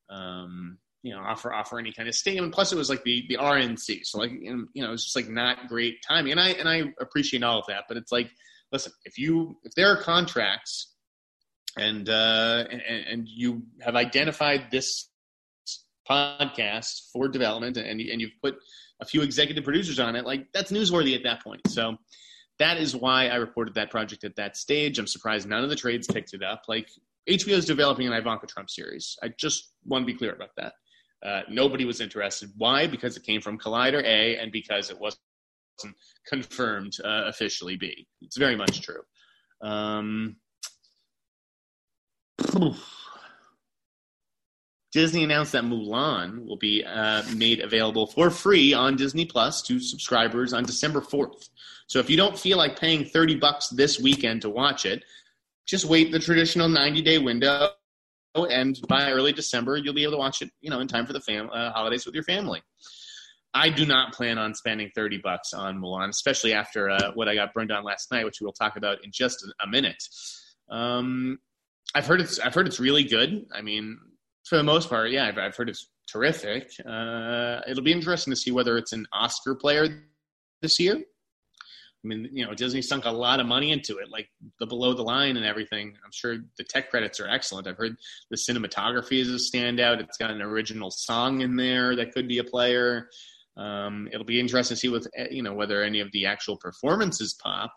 um, you know, offer offer any kind of statement. Plus, it was like the the RNC, so like you know, it's just like not great timing. And I and I appreciate all of that, but it's like, listen, if you if there are contracts and uh, and, and you have identified this podcast for development and and you've put a few executive producers on it, like that's newsworthy at that point. So that is why I reported that project at that stage. I'm surprised none of the trades picked it up. Like HBO is developing an Ivanka Trump series. I just want to be clear about that. Uh, nobody was interested. Why? Because it came from Collider A, and because it wasn't confirmed uh, officially B. It's very much true. Um, Disney announced that Mulan will be uh, made available for free on Disney Plus to subscribers on December 4th. So if you don't feel like paying 30 bucks this weekend to watch it, just wait the traditional 90 day window and by early December you'll be able to watch it, you know, in time for the fam- uh, holidays with your family. I do not plan on spending 30 bucks on Mulan, especially after uh, what I got burned on last night, which we'll talk about in just a minute. Um, I've heard it's I've heard it's really good. I mean, for the most part, yeah, I've, I've heard it's terrific. Uh, it'll be interesting to see whether it's an Oscar player this year. I mean, you know, Disney sunk a lot of money into it, like the below the line and everything. I'm sure the tech credits are excellent. I've heard the cinematography is a standout. It's got an original song in there that could be a player. Um, it'll be interesting to see with eh, you know whether any of the actual performances pop.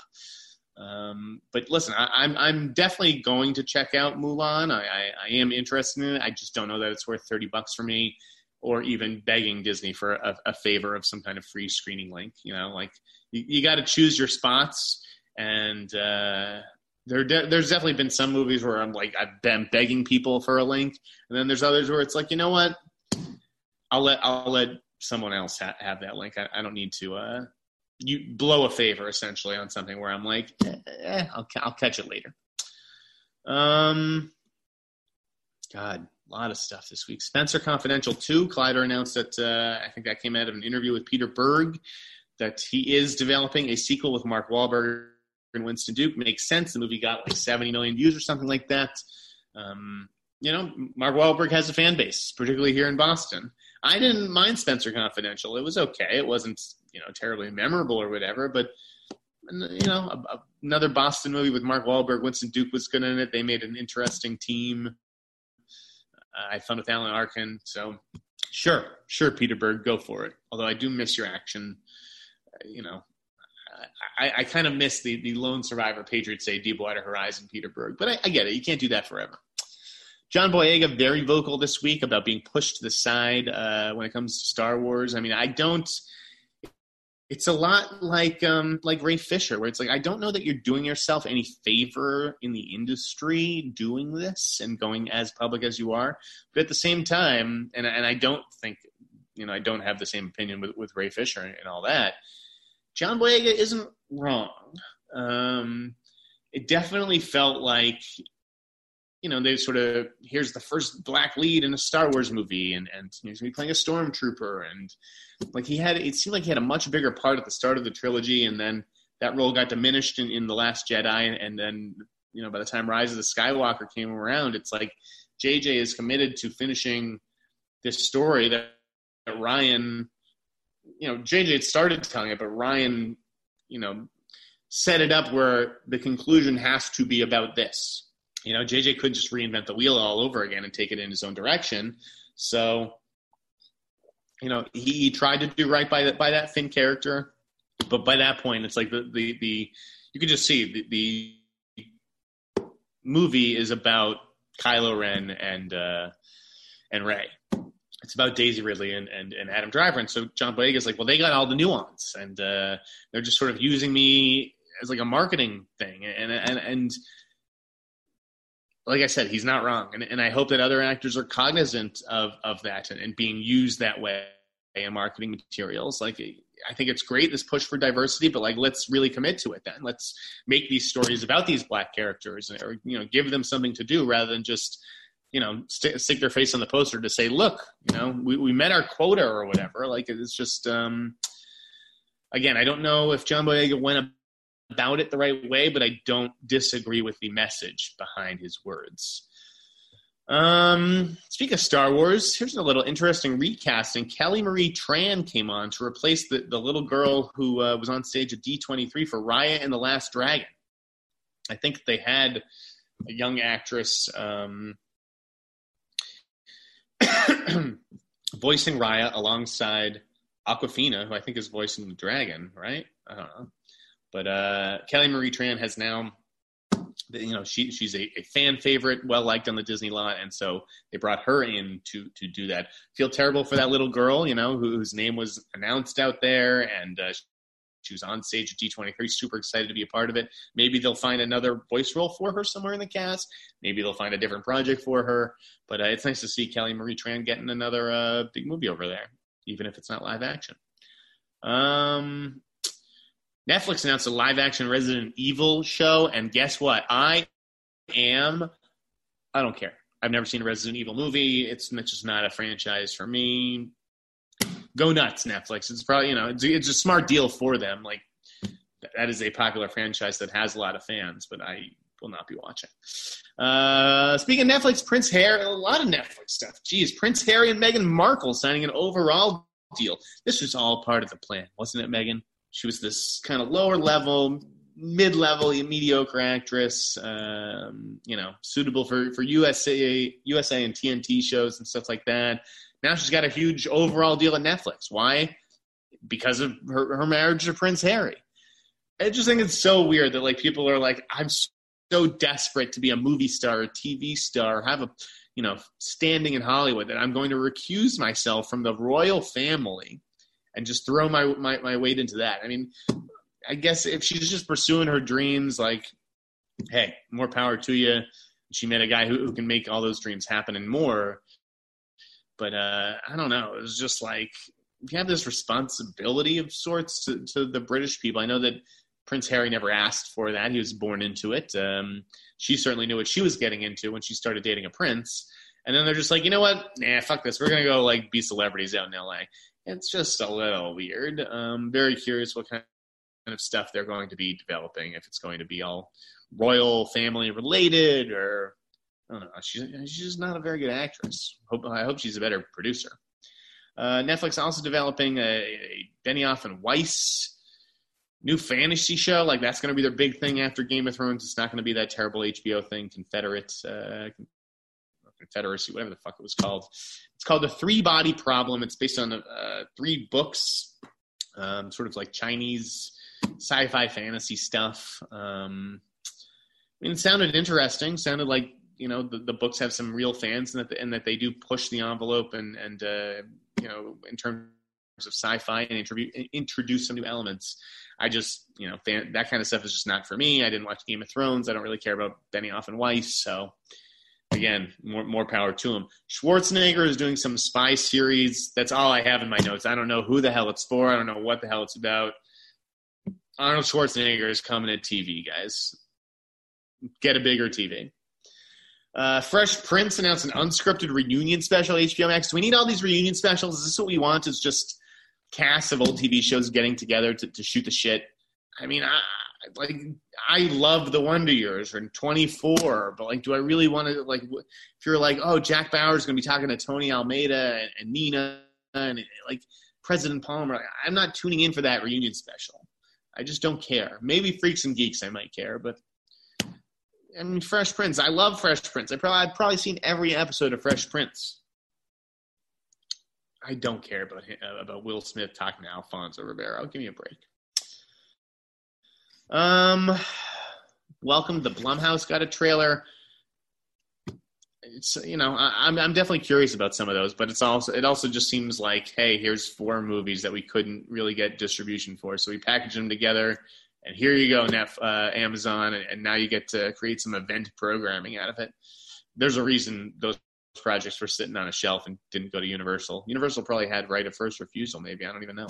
Um, but listen, I, am I'm, I'm definitely going to check out Mulan. I, I, I am interested in it. I just don't know that it's worth thirty bucks for me, or even begging Disney for a, a favor of some kind of free screening link. You know, like you, you got to choose your spots and uh, there de- there's definitely been some movies where I'm like I've been begging people for a link, and then there's others where it's like you know what, I'll let I'll let someone else ha- have that link. I, I don't need to uh, you blow a favor essentially on something where I'm like, eh, eh, I'll I'll catch it later. Um, God, a lot of stuff this week. Spencer Confidential 2. Collider announced that, uh, I think that came out of an interview with Peter Berg, that he is developing a sequel with Mark Wahlberg and Winston Duke. Makes sense. The movie got like 70 million views or something like that. Um, you know, Mark Wahlberg has a fan base, particularly here in Boston. I didn't mind Spencer Confidential. It was okay. It wasn't, you know, terribly memorable or whatever, but you know, a, a, another Boston movie with Mark Wahlberg, Winston Duke was good in it. They made an interesting team. Uh, I fun with Alan Arkin. So, sure, sure, Peter Berg, go for it. Although I do miss your action. Uh, you know, I, I kind of miss the, the lone survivor Patriots Day Deepwater Horizon Peter Berg, but I, I get it. You can't do that forever. John Boyega very vocal this week about being pushed to the side uh, when it comes to Star Wars. I mean, I don't it's a lot like um, like Ray Fisher, where it's like I don't know that you're doing yourself any favor in the industry doing this and going as public as you are, but at the same time, and and I don't think you know I don't have the same opinion with with Ray Fisher and, all that. John Boyega isn't wrong. Um, it definitely felt like you know, they sort of here's the first black lead in a Star Wars movie, and and he's gonna be playing a stormtrooper, and like he had, it seemed like he had a much bigger part at the start of the trilogy, and then that role got diminished in, in the Last Jedi, and then you know by the time Rise of the Skywalker came around, it's like JJ is committed to finishing this story that, that Rian, you know, JJ had started telling it, but Rian, you know, set it up where the conclusion has to be about this you know, JJ couldn't just reinvent the wheel all over again and take it in his own direction. So, you know, he, tried to do right by that by that Finn character, but by that point, it's like the the, the you can just see the, the movie is about Kylo Ren and uh, and Rey. It's about Daisy Ridley and, and, and Adam Driver, and so John Boyega is like, well, they got all the nuance, and uh, they're just sort of using me as like a marketing thing, and and and like I said, he's not wrong, and, and I hope that other actors are cognizant of of that and, and being used that way in marketing materials. Like, I think it's great this push for diversity, but like, let's really commit to it. Then let's make these stories about these black characters, or you know, give them something to do rather than just you know st- stick their face on the poster to say, look, you know, we we met our quota or whatever. Like, it's just. um Again, I don't know if John Boyega went about it the right way, but I don't disagree with the message behind his words. Um, speak of Star Wars, here's a little interesting recasting. Kelly Marie Tran came on to replace the, the little girl who uh, was on stage at D23 for Raya and the Last Dragon. I think they had a young actress um, voicing Raya alongside Awkwafina, who I think is voicing the dragon, right? I don't know. But uh, Kelly Marie Tran has now, you know, she she's a, a fan favorite, well liked on the Disney lot, and so they brought her in to to do that. Feel terrible for that little girl, you know, whose name was announced out there, and uh, she was on stage at D23, super excited to be a part of it. Maybe they'll find another voice role for her somewhere in the cast. Maybe they'll find a different project for her. But uh, it's nice to see Kelly Marie Tran getting another uh, big movie over there, even if it's not live action. Um, Netflix announced a live action Resident Evil show, and guess what? I am. I don't care. I've never seen a Resident Evil movie. It's just not a franchise for me. Go nuts, Netflix. It's probably you know it's, it's a smart deal for them. Like that is a popular franchise that has a lot of fans, but I will not be watching. Uh, speaking of Netflix, Prince Harry, a lot of Netflix stuff. Geez, Prince Harry and Meghan Markle signing an overall deal. This was all part of the plan, wasn't it, Meghan? She was this kind of lower level, mid level, mediocre actress, um, you know, suitable for, for USA, USA and TNT shows and stuff like that. Now she's got a huge overall deal at Netflix. Why? Because of her, her marriage to Prince Harry. I just think it's so weird that like people are like, I'm so desperate to be a movie star, a TV star, have a you know standing in Hollywood that I'm going to recuse myself from the royal family and just throw my, my, my weight into that. I mean, I guess if she's just pursuing her dreams, like hey, more power to you. She met a guy who, who can make all those dreams happen and more. But uh, I don't know. It was just like you have this responsibility of sorts to, to the British people. I know that Prince Harry never asked for that; he was born into it. Um, she certainly knew what she was getting into when she started dating a prince. And then they're just like, you know what? Nah, fuck this. We're gonna go like be celebrities out in LA. It's just a little weird. Um, very curious what kind of stuff they're going to be developing. If it's going to be all royal family related, or I don't know. She's she's just not a very good actress. Hope I hope she's a better producer. Uh, Netflix also developing a, a Benioff and Weiss new fantasy show. Like that's going to be their big thing after Game of Thrones. It's not going to be that terrible HBO thing, Confederate, uh, Confederacy, whatever the fuck it was called. It's called The Three Body Problem. It's based on uh, three books, um, sort of like Chinese sci-fi fantasy stuff. Um, I mean, it sounded interesting. Sounded like you know the, the books have some real fans and that and that they do push the envelope and and uh, you know in terms of sci-fi and introduce some new elements. I just, you know, fan, that kind of stuff is just not for me. I didn't watch Game of Thrones. I don't really care about Benioff and Weiss. So, again, more more power to him. Schwarzenegger is doing some spy series. That's all I have in my notes. I don't know who the hell it's for. I don't know what the hell it's about. Arnold Schwarzenegger is coming to TV, guys. Get a bigger TV. Uh, Fresh Prince announced an unscripted reunion special HBO Max. Do we need all these reunion specials? Is this what we want? Is just casts of old TV shows getting together to, to shoot the shit. I mean, like I love the Wonder Years and 24, but like, do I really want to like? If you're like, oh, Jack Bauer's going to be talking to Tony Almeida and, and Nina and like President Palmer, I'm not tuning in for that reunion special. I just don't care. Maybe Freaks and Geeks, I might care, but I mean, Fresh Prince. I love Fresh Prince. I probably I've probably seen every episode of Fresh Prince. I don't care about about Will Smith talking to Alfonso Ribeiro. Give me a break. Um, welcome. The Blumhouse got a trailer. It's you know I, am I'm definitely curious about some of those, but it's also it also just seems like hey here's four movies that we couldn't really get distribution for, so we packaged them together, and here you go, Net, uh, Amazon, and, and now you get to create some event programming out of it. There's a reason those projects were sitting on a shelf and didn't go to Universal. Universal probably had right of first refusal, maybe. I don't even know.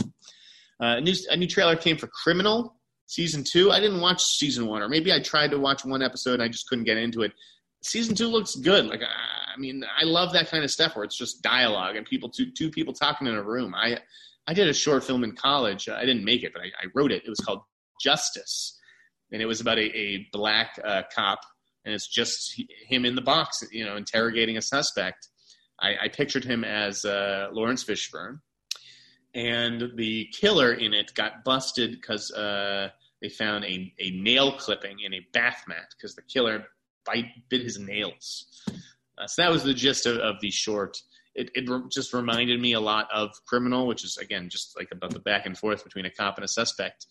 Uh, a, new, a new trailer came for Criminal season two. I didn't watch season one, or maybe I tried to watch one episode and I just couldn't get into it. Season two looks good. Like, I mean, I love that kind of stuff where it's just dialogue and people, two, two people talking in a room. I, I did a short film in college. I didn't make it, but I, I wrote it. It was called Justice, and it was about a, a black uh, cop and it's just him in the box, you know, interrogating a suspect. I, I pictured him as uh, Laurence Fishburne, and the killer in it got busted because uh, they found a, a nail clipping in a bath mat because the killer bite bit his nails. Uh, so that was the gist of, of the short. It, it re- just reminded me a lot of Criminal, which is again just like about the back and forth between a cop and a suspect.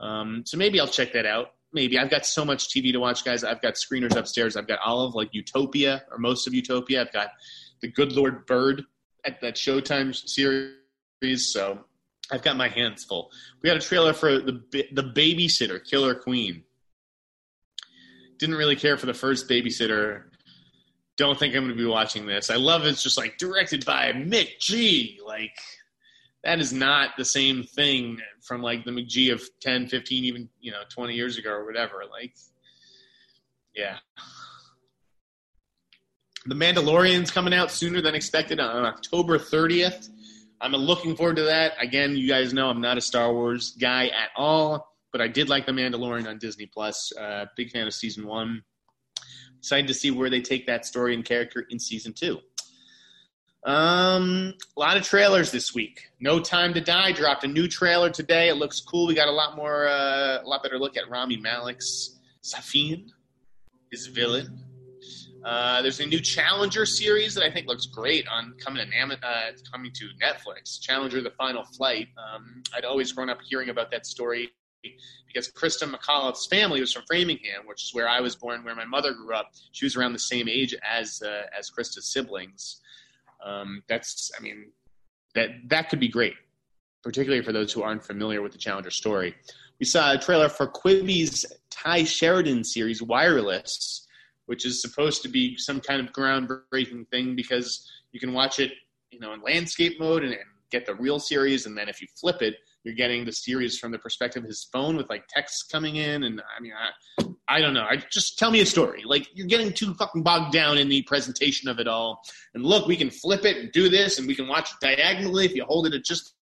Um, so maybe I'll check that out maybe I've got so much TV to watch, guys. I've got screeners upstairs. I've got all of like Utopia or most of Utopia. I've got the Good Lord Bird at that Showtime series. So I've got my hands full. We got a trailer for the the Babysitter, Killer Queen. Didn't really care for the first Babysitter. Don't think I'm going to be watching this. I love it's just like directed by McG. Like that is not the same thing from like the McG of 10, 15, even, you know, 20 years ago or whatever. Like, yeah. The Mandalorian's coming out sooner than expected on October 30th. I'm looking forward to that. Again, you guys know I'm not a Star Wars guy at all, but I did like The Mandalorian on Disney Plus. Uh, big fan of season one. Excited to see where they take that story and character in season two. Um, a lot of trailers this week. No Time to Die dropped a new trailer today. It looks cool. We got a lot more, uh, a lot better look at Rami Malek's Safin, his villain. Uh, there's a new Challenger series that I think looks great on coming to uh, coming to Netflix. Challenger: The Final Flight. Um, I'd always grown up hearing about that story because Christa McAuliffe's family was from Framingham, which is where I was born, where my mother grew up. She was around the same age as uh, as Christa's siblings. Um, that's, I mean, that that could be great, particularly for those who aren't familiar with the Challenger story. we saw a trailer for Quibi's Ty Sheridan series, Wireless, which is supposed to be some kind of groundbreaking thing because you can watch it, you know, in landscape mode and, and get the real series, and then if you flip it, you're getting the series from the perspective of his phone with like text coming in, and I mean, I, I don't know. I just tell me a story. Like you're getting too fucking bogged down in the presentation of it all. And look, we can flip it and do this, and we can watch it diagonally if you hold it at just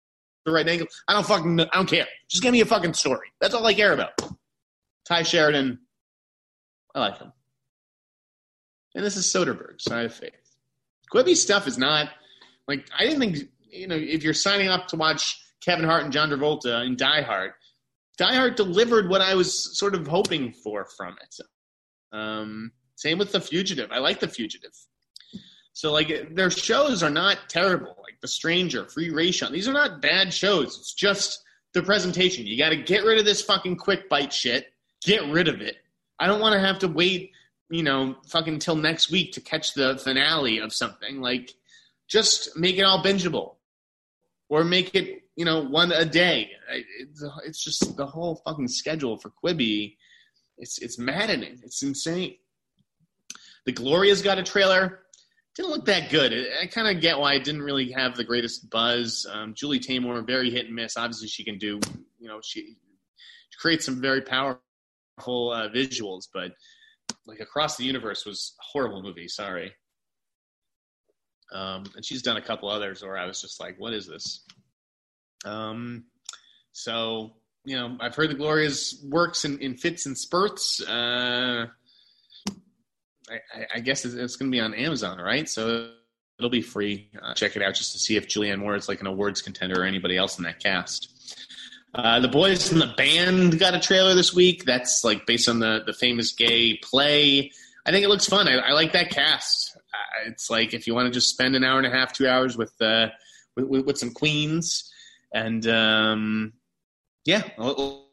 the right angle. I don't fucking. I don't care. Just give me a fucking story. That's all I care about. Ty Sheridan, I like him. And this is Soderbergh, Side of Faith. Quibi's stuff is not like I didn't think you know if you're signing up to watch Kevin Hart and John Travolta in Die Hart, Die Hart delivered what I was sort of hoping for from it. Um, same with The Fugitive. I like The Fugitive. So like their shows are not terrible. Like The Stranger, Free Rayshawn. These are not bad shows. It's just the presentation. You got to get rid of this fucking quick bite shit. Get rid of it. I don't want to have to wait, you know, fucking till next week to catch the finale of something. Like, just make it all bingeable, or make it you know, one a day. It's, just the whole fucking schedule for Quibi. It's it's maddening. It's insane. The Glorias got a trailer. Didn't look that good. I kind of get why it didn't really have the greatest buzz. Um, Julie Taymor, very hit and miss. Obviously, she can do. You know, she, she creates some very powerful uh, visuals, but like Across the Universe was a horrible movie. Sorry. Um, and she's done a couple others where I was just like, what is this? Um, so you know, I've heard the Glorias works in, in fits and spurts. Uh, I, I, guess it's, it's going to be on Amazon, right? So it'll be free. Uh, check it out just to see if Julianne Moore is like an awards contender or anybody else in that cast. Uh, the boys in the band got a trailer this week. That's like based on the the famous gay play. I think it looks fun. I, I like that cast. Uh, it's like if you want to just spend an hour and a half, two hours with uh, with, with, some queens and um, yeah,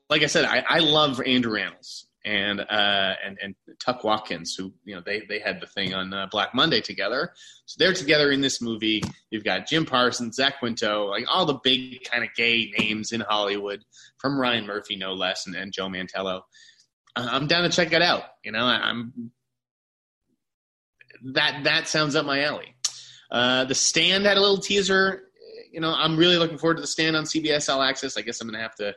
like I said, I, I love Andrew Rannells and uh, and and Tuck Watkins, who you know they they had the thing on uh, Black Monday together. So they're together in this movie. You've got Jim Parsons, Zach Quinto, like all the big kind of gay names in Hollywood, from Ryan Murphy no less, and, and Joe Mantello. I'm down to check it out. You know, I'm that that sounds up my alley. Uh, the Stand had a little teaser you know, I'm really looking forward to the stand on CBS All Access. I guess I'm to have to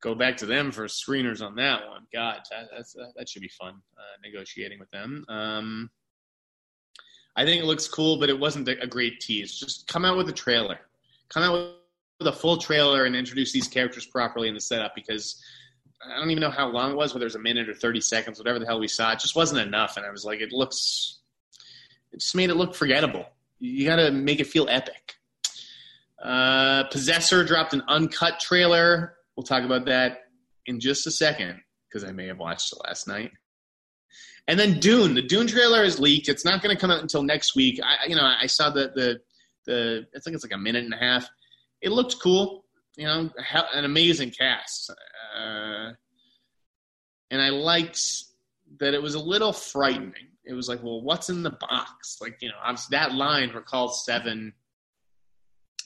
go back to them for screeners on that one. God, that, that should be fun uh, negotiating with them. Um, I think it looks cool, but it wasn't a great tease. Just come out with a trailer. Come out with a full trailer and introduce these characters properly in the setup because I don't even know how long it was, whether it was a minute or 30 seconds, whatever the hell we saw. It just wasn't enough. And I was like, it looks, it just made it look forgettable. You got to make it feel epic. Uh, Possessor dropped an uncut trailer. We'll talk about that in just a second because I may have watched it last night. And then Dune, the Dune trailer is leaked. It's not going to come out until next week. I, you know, I saw the the the. I think it's like a minute and a half. It looked cool. You know, an amazing cast. Uh, and I liked that it was a little frightening. It was like, well, what's in the box? Like, you know, that line recalls Seven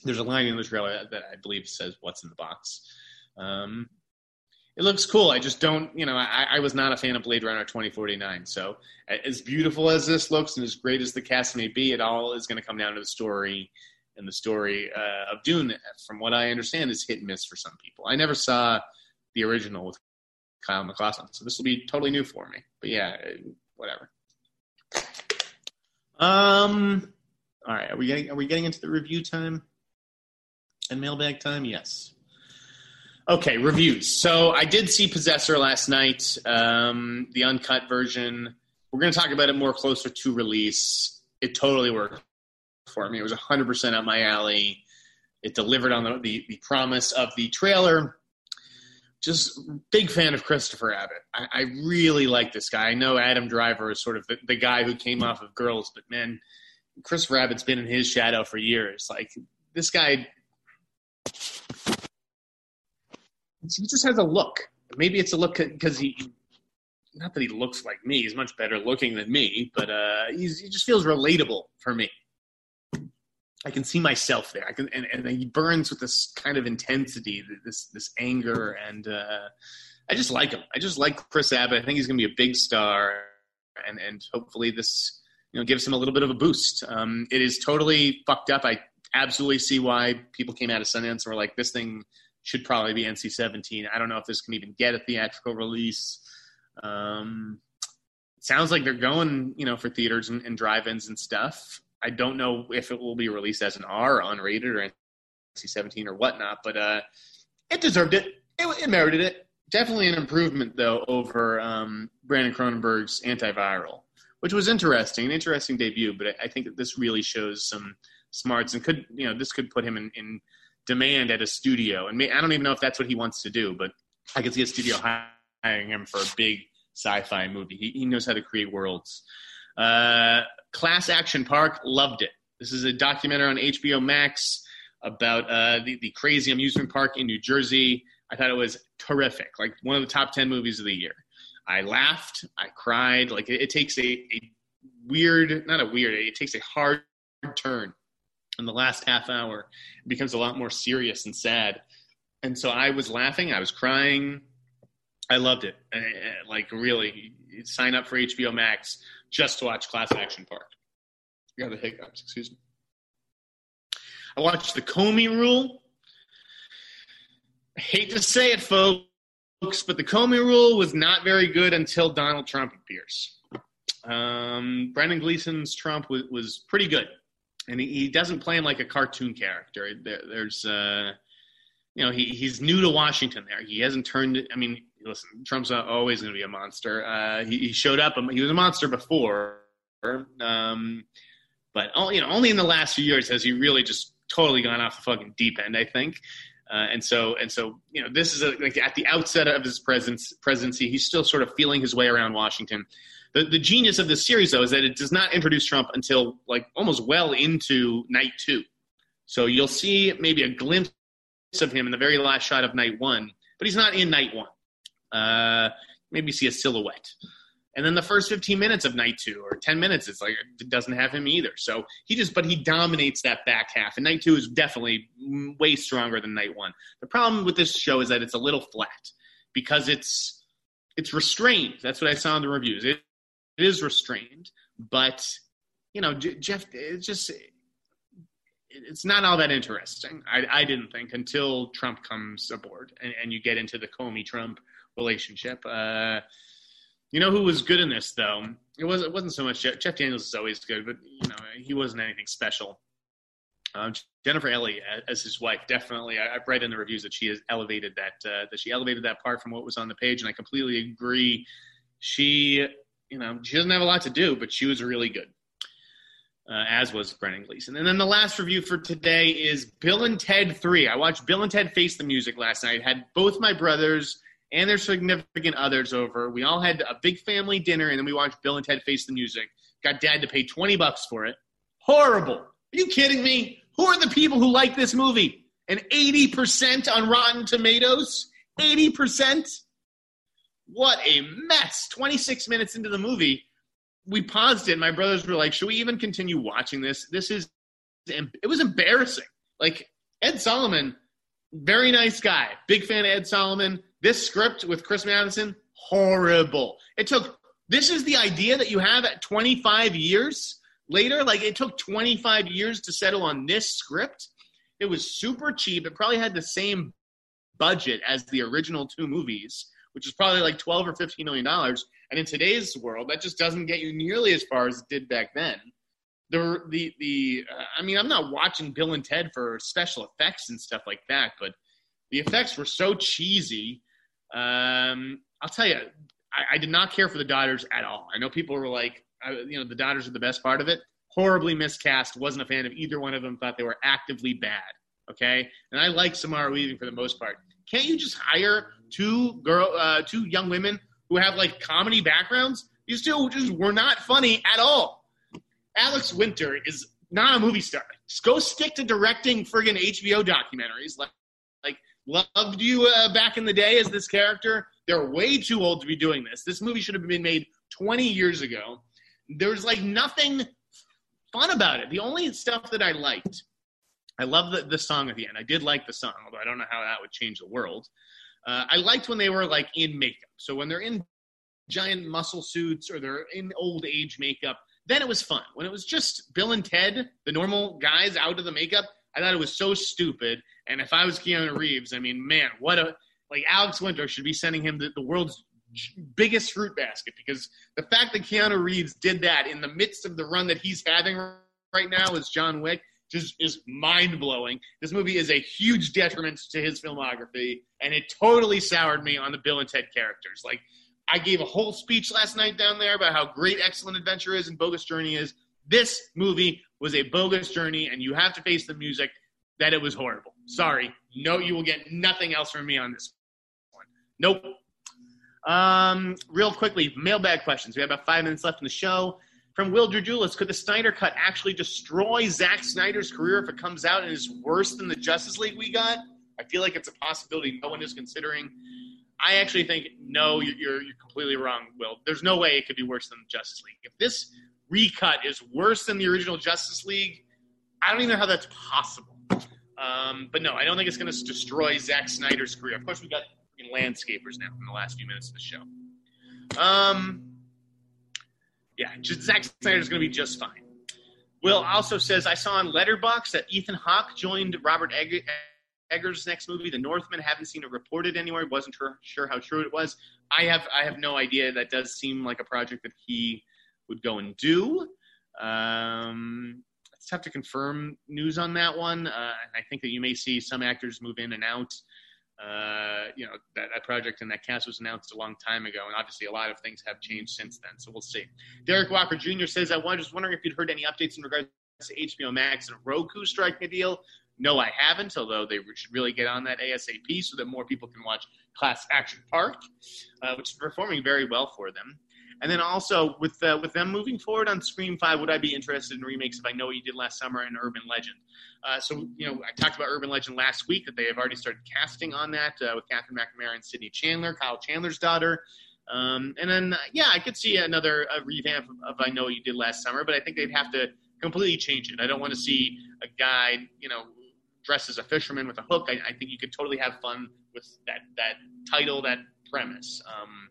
there's a line in the trailer that I believe says "What's in the box." Um, it looks cool. I just don't, you know, I, I, was not a fan of Blade Runner 2049. So, as beautiful as this looks and as great as the cast may be, it all is going to come down to the story. And the story uh, of Dune, from what I understand, is hit and miss for some people. I never saw the original with Kyle MacLachlan, so this will be totally new for me. But yeah, whatever. Um. All right, are we getting are we getting into the review time? And mailbag time, yes. Okay, reviews. So I did see Possessor last night, um, the uncut version. We're going to talk about it more closer to release. It totally worked for me. It was 100% up my alley. It delivered on the, the, the promise of the trailer. Just big fan of Christopher Abbott. I, I really like this guy. I know Adam Driver is sort of the, the guy who came off of Girls, but man, Christopher Abbott's been in his shadow for years. Like this guy he just has a look. Maybe it's a look because he, not that he looks like me. He's much better looking than me, but uh, he just feels relatable for me. I can see myself there. I can, and, and he burns with this kind of intensity, this this anger, and uh, I just like him. I just like Chris Abbott. I think he's going to be a big star, and and hopefully this you know gives him a little bit of a boost. Um, it is totally fucked up. I absolutely see why people came out of Sundance and were like, this thing should probably be NC-17. I don't know if this can even get a theatrical release. Um, sounds like they're going, you know, for theaters and, and drive-ins and stuff. I don't know if it will be released as an R, unrated, or NC-17 or whatnot, but uh, it deserved it. it. It merited it. Definitely an improvement, though, over um, Brandon Cronenberg's Antiviral, which was interesting, an interesting debut. But I think that this really shows some smarts and could, you know, this could put him in, in demand at a studio. And I don't even know if that's what he wants to do, but I could see a studio hiring him for a big sci-fi movie. He, he knows how to create worlds. Uh, Class Action Park, loved it. This is a documentary on HBO Max about uh, the, the crazy amusement park in New Jersey. I thought it was terrific, like one of the top 10 movies of the year. I laughed, I cried. Like it, it takes a, a weird, not a weird, it takes a hard turn in the last half hour. It becomes a lot more serious and sad. And so I was laughing, I was crying. I loved it. Like really, sign up for HBO Max just to watch Class Action Park. I got the hiccups, excuse me. I watched The Comey Rule. I hate to say it, folks, but The Comey Rule was not very good until Donald Trump appears. Um, Brendan Gleeson's Trump was, was pretty good, and he, he, doesn't play him like a cartoon character. There, there's, uh, you know, he, he's new to Washington. There, he hasn't turned. I mean, listen, Trump's not always going to be a monster. Uh, he, he, showed up. He was a monster before, um, but you know, only in the last few years has he really just totally gone off the fucking deep end. I think. Uh, and so, and so, you know, this is a, like at the outset of his presence, presidency, he's still sort of feeling his way around Washington. The, the genius of this series, though, is that it does not introduce Trump until like almost well into night two. So you'll see maybe a glimpse of him in the very last shot of night one, but he's not in night one. Uh, maybe see a silhouette. And then the first 15 minutes of night two or 10 minutes, it's like it doesn't have him either. So he just, but he dominates that back half. And night two is definitely way stronger than night one. The problem with this show is that it's a little flat because it's it's restrained. That's what I saw in the reviews. It, it is restrained, but you know, Jeff, it's just it's not all that interesting. I, I didn't think until Trump comes aboard and, and you get into the Comey Trump relationship. Uh, you know who was good in this though? It was it wasn't so much Jeff, Jeff Daniels is always good, but you know he wasn't anything special. Um, Jennifer Ehle as his wife, definitely. I, have read in the reviews that she has elevated that uh, that she elevated that part from what was on the page, and I completely agree. She, you know, she doesn't have a lot to do, but she was really good. Uh, as was Brendan Gleeson. And then the last review for today is Bill and Ted 3. I watched Bill and Ted Face the Music last night. Had both my brothers and their significant others over. We all had a big family dinner, and then we watched Bill and Ted Face the Music. Got dad to pay 20 bucks for it. Horrible. Are you kidding me? Who are the people who like this movie? And 80% on Rotten Tomatoes? 80%? What a mess. 26 minutes into the movie, we paused it. My brothers were like, should we even continue watching this? This is, it was embarrassing. Like, Ed Solomon, very nice guy. Big fan of Ed Solomon. This script with Chris Matheson, horrible. It took, this is the idea that you have at 25 years later. Like it took 25 years to settle on this script. It was super cheap. It probably had the same budget as the original two movies, which is probably like 12 or 15 million dollars. And in today's world, that just doesn't get you nearly as far as it did back then. The the the uh, I mean, I'm not watching Bill and Ted for special effects and stuff like that, but the effects were so cheesy um, I'll tell you, I, I, did not care for the daughters at all. I know people were like, uh, you know, the daughters are the best part of it. Horribly miscast. Wasn't a fan of either one of them. Thought they were actively bad. Okay, and I like Samara Weaving for the most part. Can't you just hire two girl, uh, two young women who have like comedy backgrounds? These two just were not funny at all. Alex Winter is not a movie star. Just go stick to directing friggin' HBO documentaries. Like like loved you uh, back in the day as this character. They're way too old to be doing this. This movie should have been made 20 years ago. There's like nothing fun about it. The only stuff that I liked I love the, the song at the end. I did like the song, although I don't know how that would change the world. Uh, I liked when they were like in makeup. So when they're in giant muscle suits or they're in old age makeup, then it was fun. When it was just Bill and Ted, the normal guys out of the makeup, I thought it was so stupid. And if I was Keanu Reeves, I mean, man, what a like Alex Winter should be sending him the, the world's biggest fruit basket because the fact that Keanu Reeves did that in the midst of the run that he's having right now as John Wick just is mind blowing. This movie is a huge detriment to his filmography, and it totally soured me on the Bill and Ted characters. Like, I gave a whole speech last night down there about how great Excellent Adventure is and Bogus Journey is. This movie was a bogus journey, and you have to face the music that it was horrible. Sorry. No, you will get nothing else from me on this one. Nope. Um, real quickly, mailbag questions. We have about five minutes left in the show. From Will Dredulis, could the Snyder Cut actually destroy Zack Snyder's career if it comes out and is worse than the Justice League we got? I feel like it's a possibility no one is considering. I actually think no, you're, you're completely wrong, Will. There's no way it could be worse than Justice League. If this recut is worse than the original Justice League, I don't even know how that's possible. Um, but no, I don't think it's going to destroy Zack Snyder's career. Of course, we got landscapers now in the last few minutes of the show. Um, yeah, just Zack Snyder's going to be just fine. Will also says I saw on Letterboxd that Ethan Hawke joined Robert Egg- Eggers' next movie, The Northman. Haven't seen it reported anywhere. wasn't sure, how true it was. I have I have no idea. That does seem like a project that he would go and do. Um, it's tough to confirm news on that one. Uh, I think that you may see some actors move in and out. Uh, you know, that, that project and that cast was announced a long time ago, and obviously a lot of things have changed since then. So we'll see. Derek Walker Jr. says, I was just wondering if you'd heard any updates in regards to HBO Max and Roku striking a deal. No, I haven't, although they should really get on that ASAP so that more people can watch Class Action Park, uh, which is performing very well for them. And then also with uh, with them moving forward on Scream Five, would I be interested in remakes if I know what you did last summer in Urban Legend? Uh, so you know, I talked about Urban Legend last week that they have already started casting on that uh, with Katherine McNamara and Sydney Chandler, Kyle Chandler's daughter. Um, and then uh, yeah, I could see another revamp of, of I know what you did last summer, but I think they'd have to completely change it. I don't want to see a guy you know dressed as a fisherman with a hook. I, I think you could totally have fun with that that title, that premise. Um,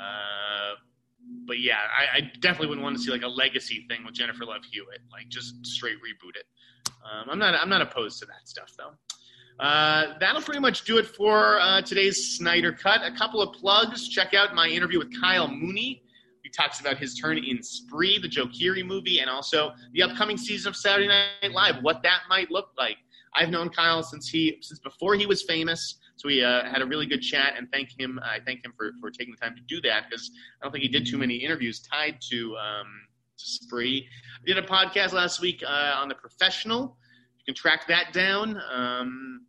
uh, but yeah, I, I, definitely wouldn't want to see like a legacy thing with Jennifer Love Hewitt, like just straight reboot it. Um, I'm not I'm not opposed to that stuff though. Uh, that'll pretty much do it for uh, today's Sneider Cut. A couple of plugs. Check out my interview with Kyle Mooney. He talks about his turn in Spree, the Joe Keery movie, and also the upcoming season of Saturday Night Live, what that might look like. I've known Kyle since he since before he was famous. So we uh, had a really good chat, and thank him. I thank him for, for taking the time to do that because I don't think he did too many interviews tied to, um, to Spree. I did a podcast last week uh, on the professional. You can track that down. Um,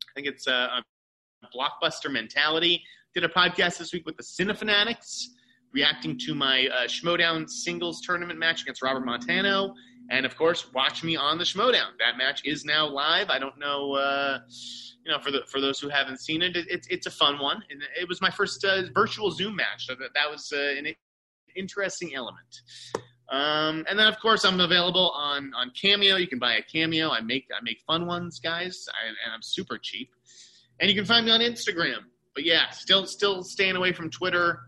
I think it's uh, a blockbuster mentality. Did a podcast this week with the Cinefanatics, reacting to my uh, Schmoedown singles tournament match against Robert Montano. And of course, watch me on the Schmoedown. That match is now live. I don't know. Uh, you know, for the for those who haven't seen it, it, it it's a fun one. And it was my first uh, virtual Zoom match, so that that was uh, an interesting element. Um, and then, of course, I'm available on on Cameo. You can buy a Cameo. I make I make fun ones, guys, I, and I'm super cheap. And you can find me on Instagram. But yeah, still still staying away from Twitter.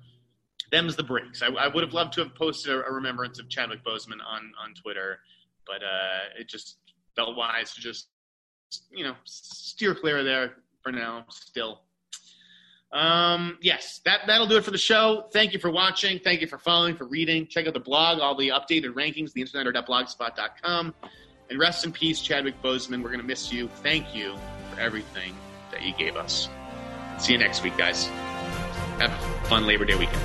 Them's the breaks. I, I would have loved to have posted a, a, remembrance of Chadwick Boseman on on Twitter, but uh, it just felt wise to just you know, steer clear there for now still. Um, yes, that, that'll do it for the show. Thank you for watching. Thank you for following, for reading. Check out the blog, all the updated rankings, the InSneider.blogspot.com. And rest in peace, Chadwick Boseman. We're going to miss you. Thank you for everything that you gave us. See you next week, guys. Have a fun Labor Day weekend.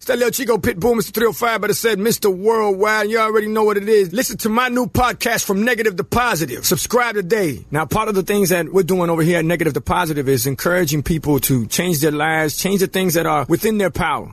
It's that little Chico Pitbull, Mr. 305, but it said Mr. Worldwide. You already know what it is. Listen to my new podcast from negative to positive. Subscribe today. Now, part of the things that we're doing over here at negative to positive is encouraging people to change their lives, change the things that are within their power.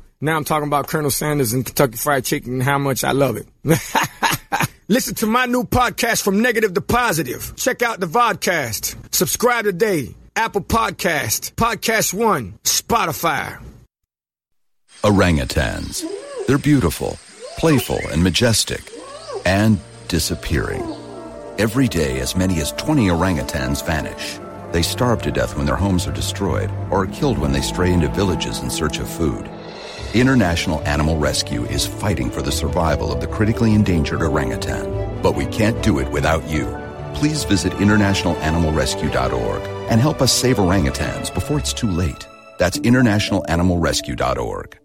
Now I'm talking about Colonel Sanders and Kentucky Fried Chicken and how much I love it. Listen to my new podcast from negative to positive. Check out the vodcast. Subscribe today. Apple Podcast, Podcast One, Spotify. Orangutans. They're beautiful, playful, and majestic, and disappearing. Every day, as many as 20 orangutans vanish. They starve to death when their homes are destroyed or are killed when they stray into villages in search of food. International Animal Rescue is fighting for the survival of the critically endangered orangutan. But we can't do it without you. Please visit internationalanimalrescue.org and help us save orangutans before it's too late. That's internationalanimalrescue.org.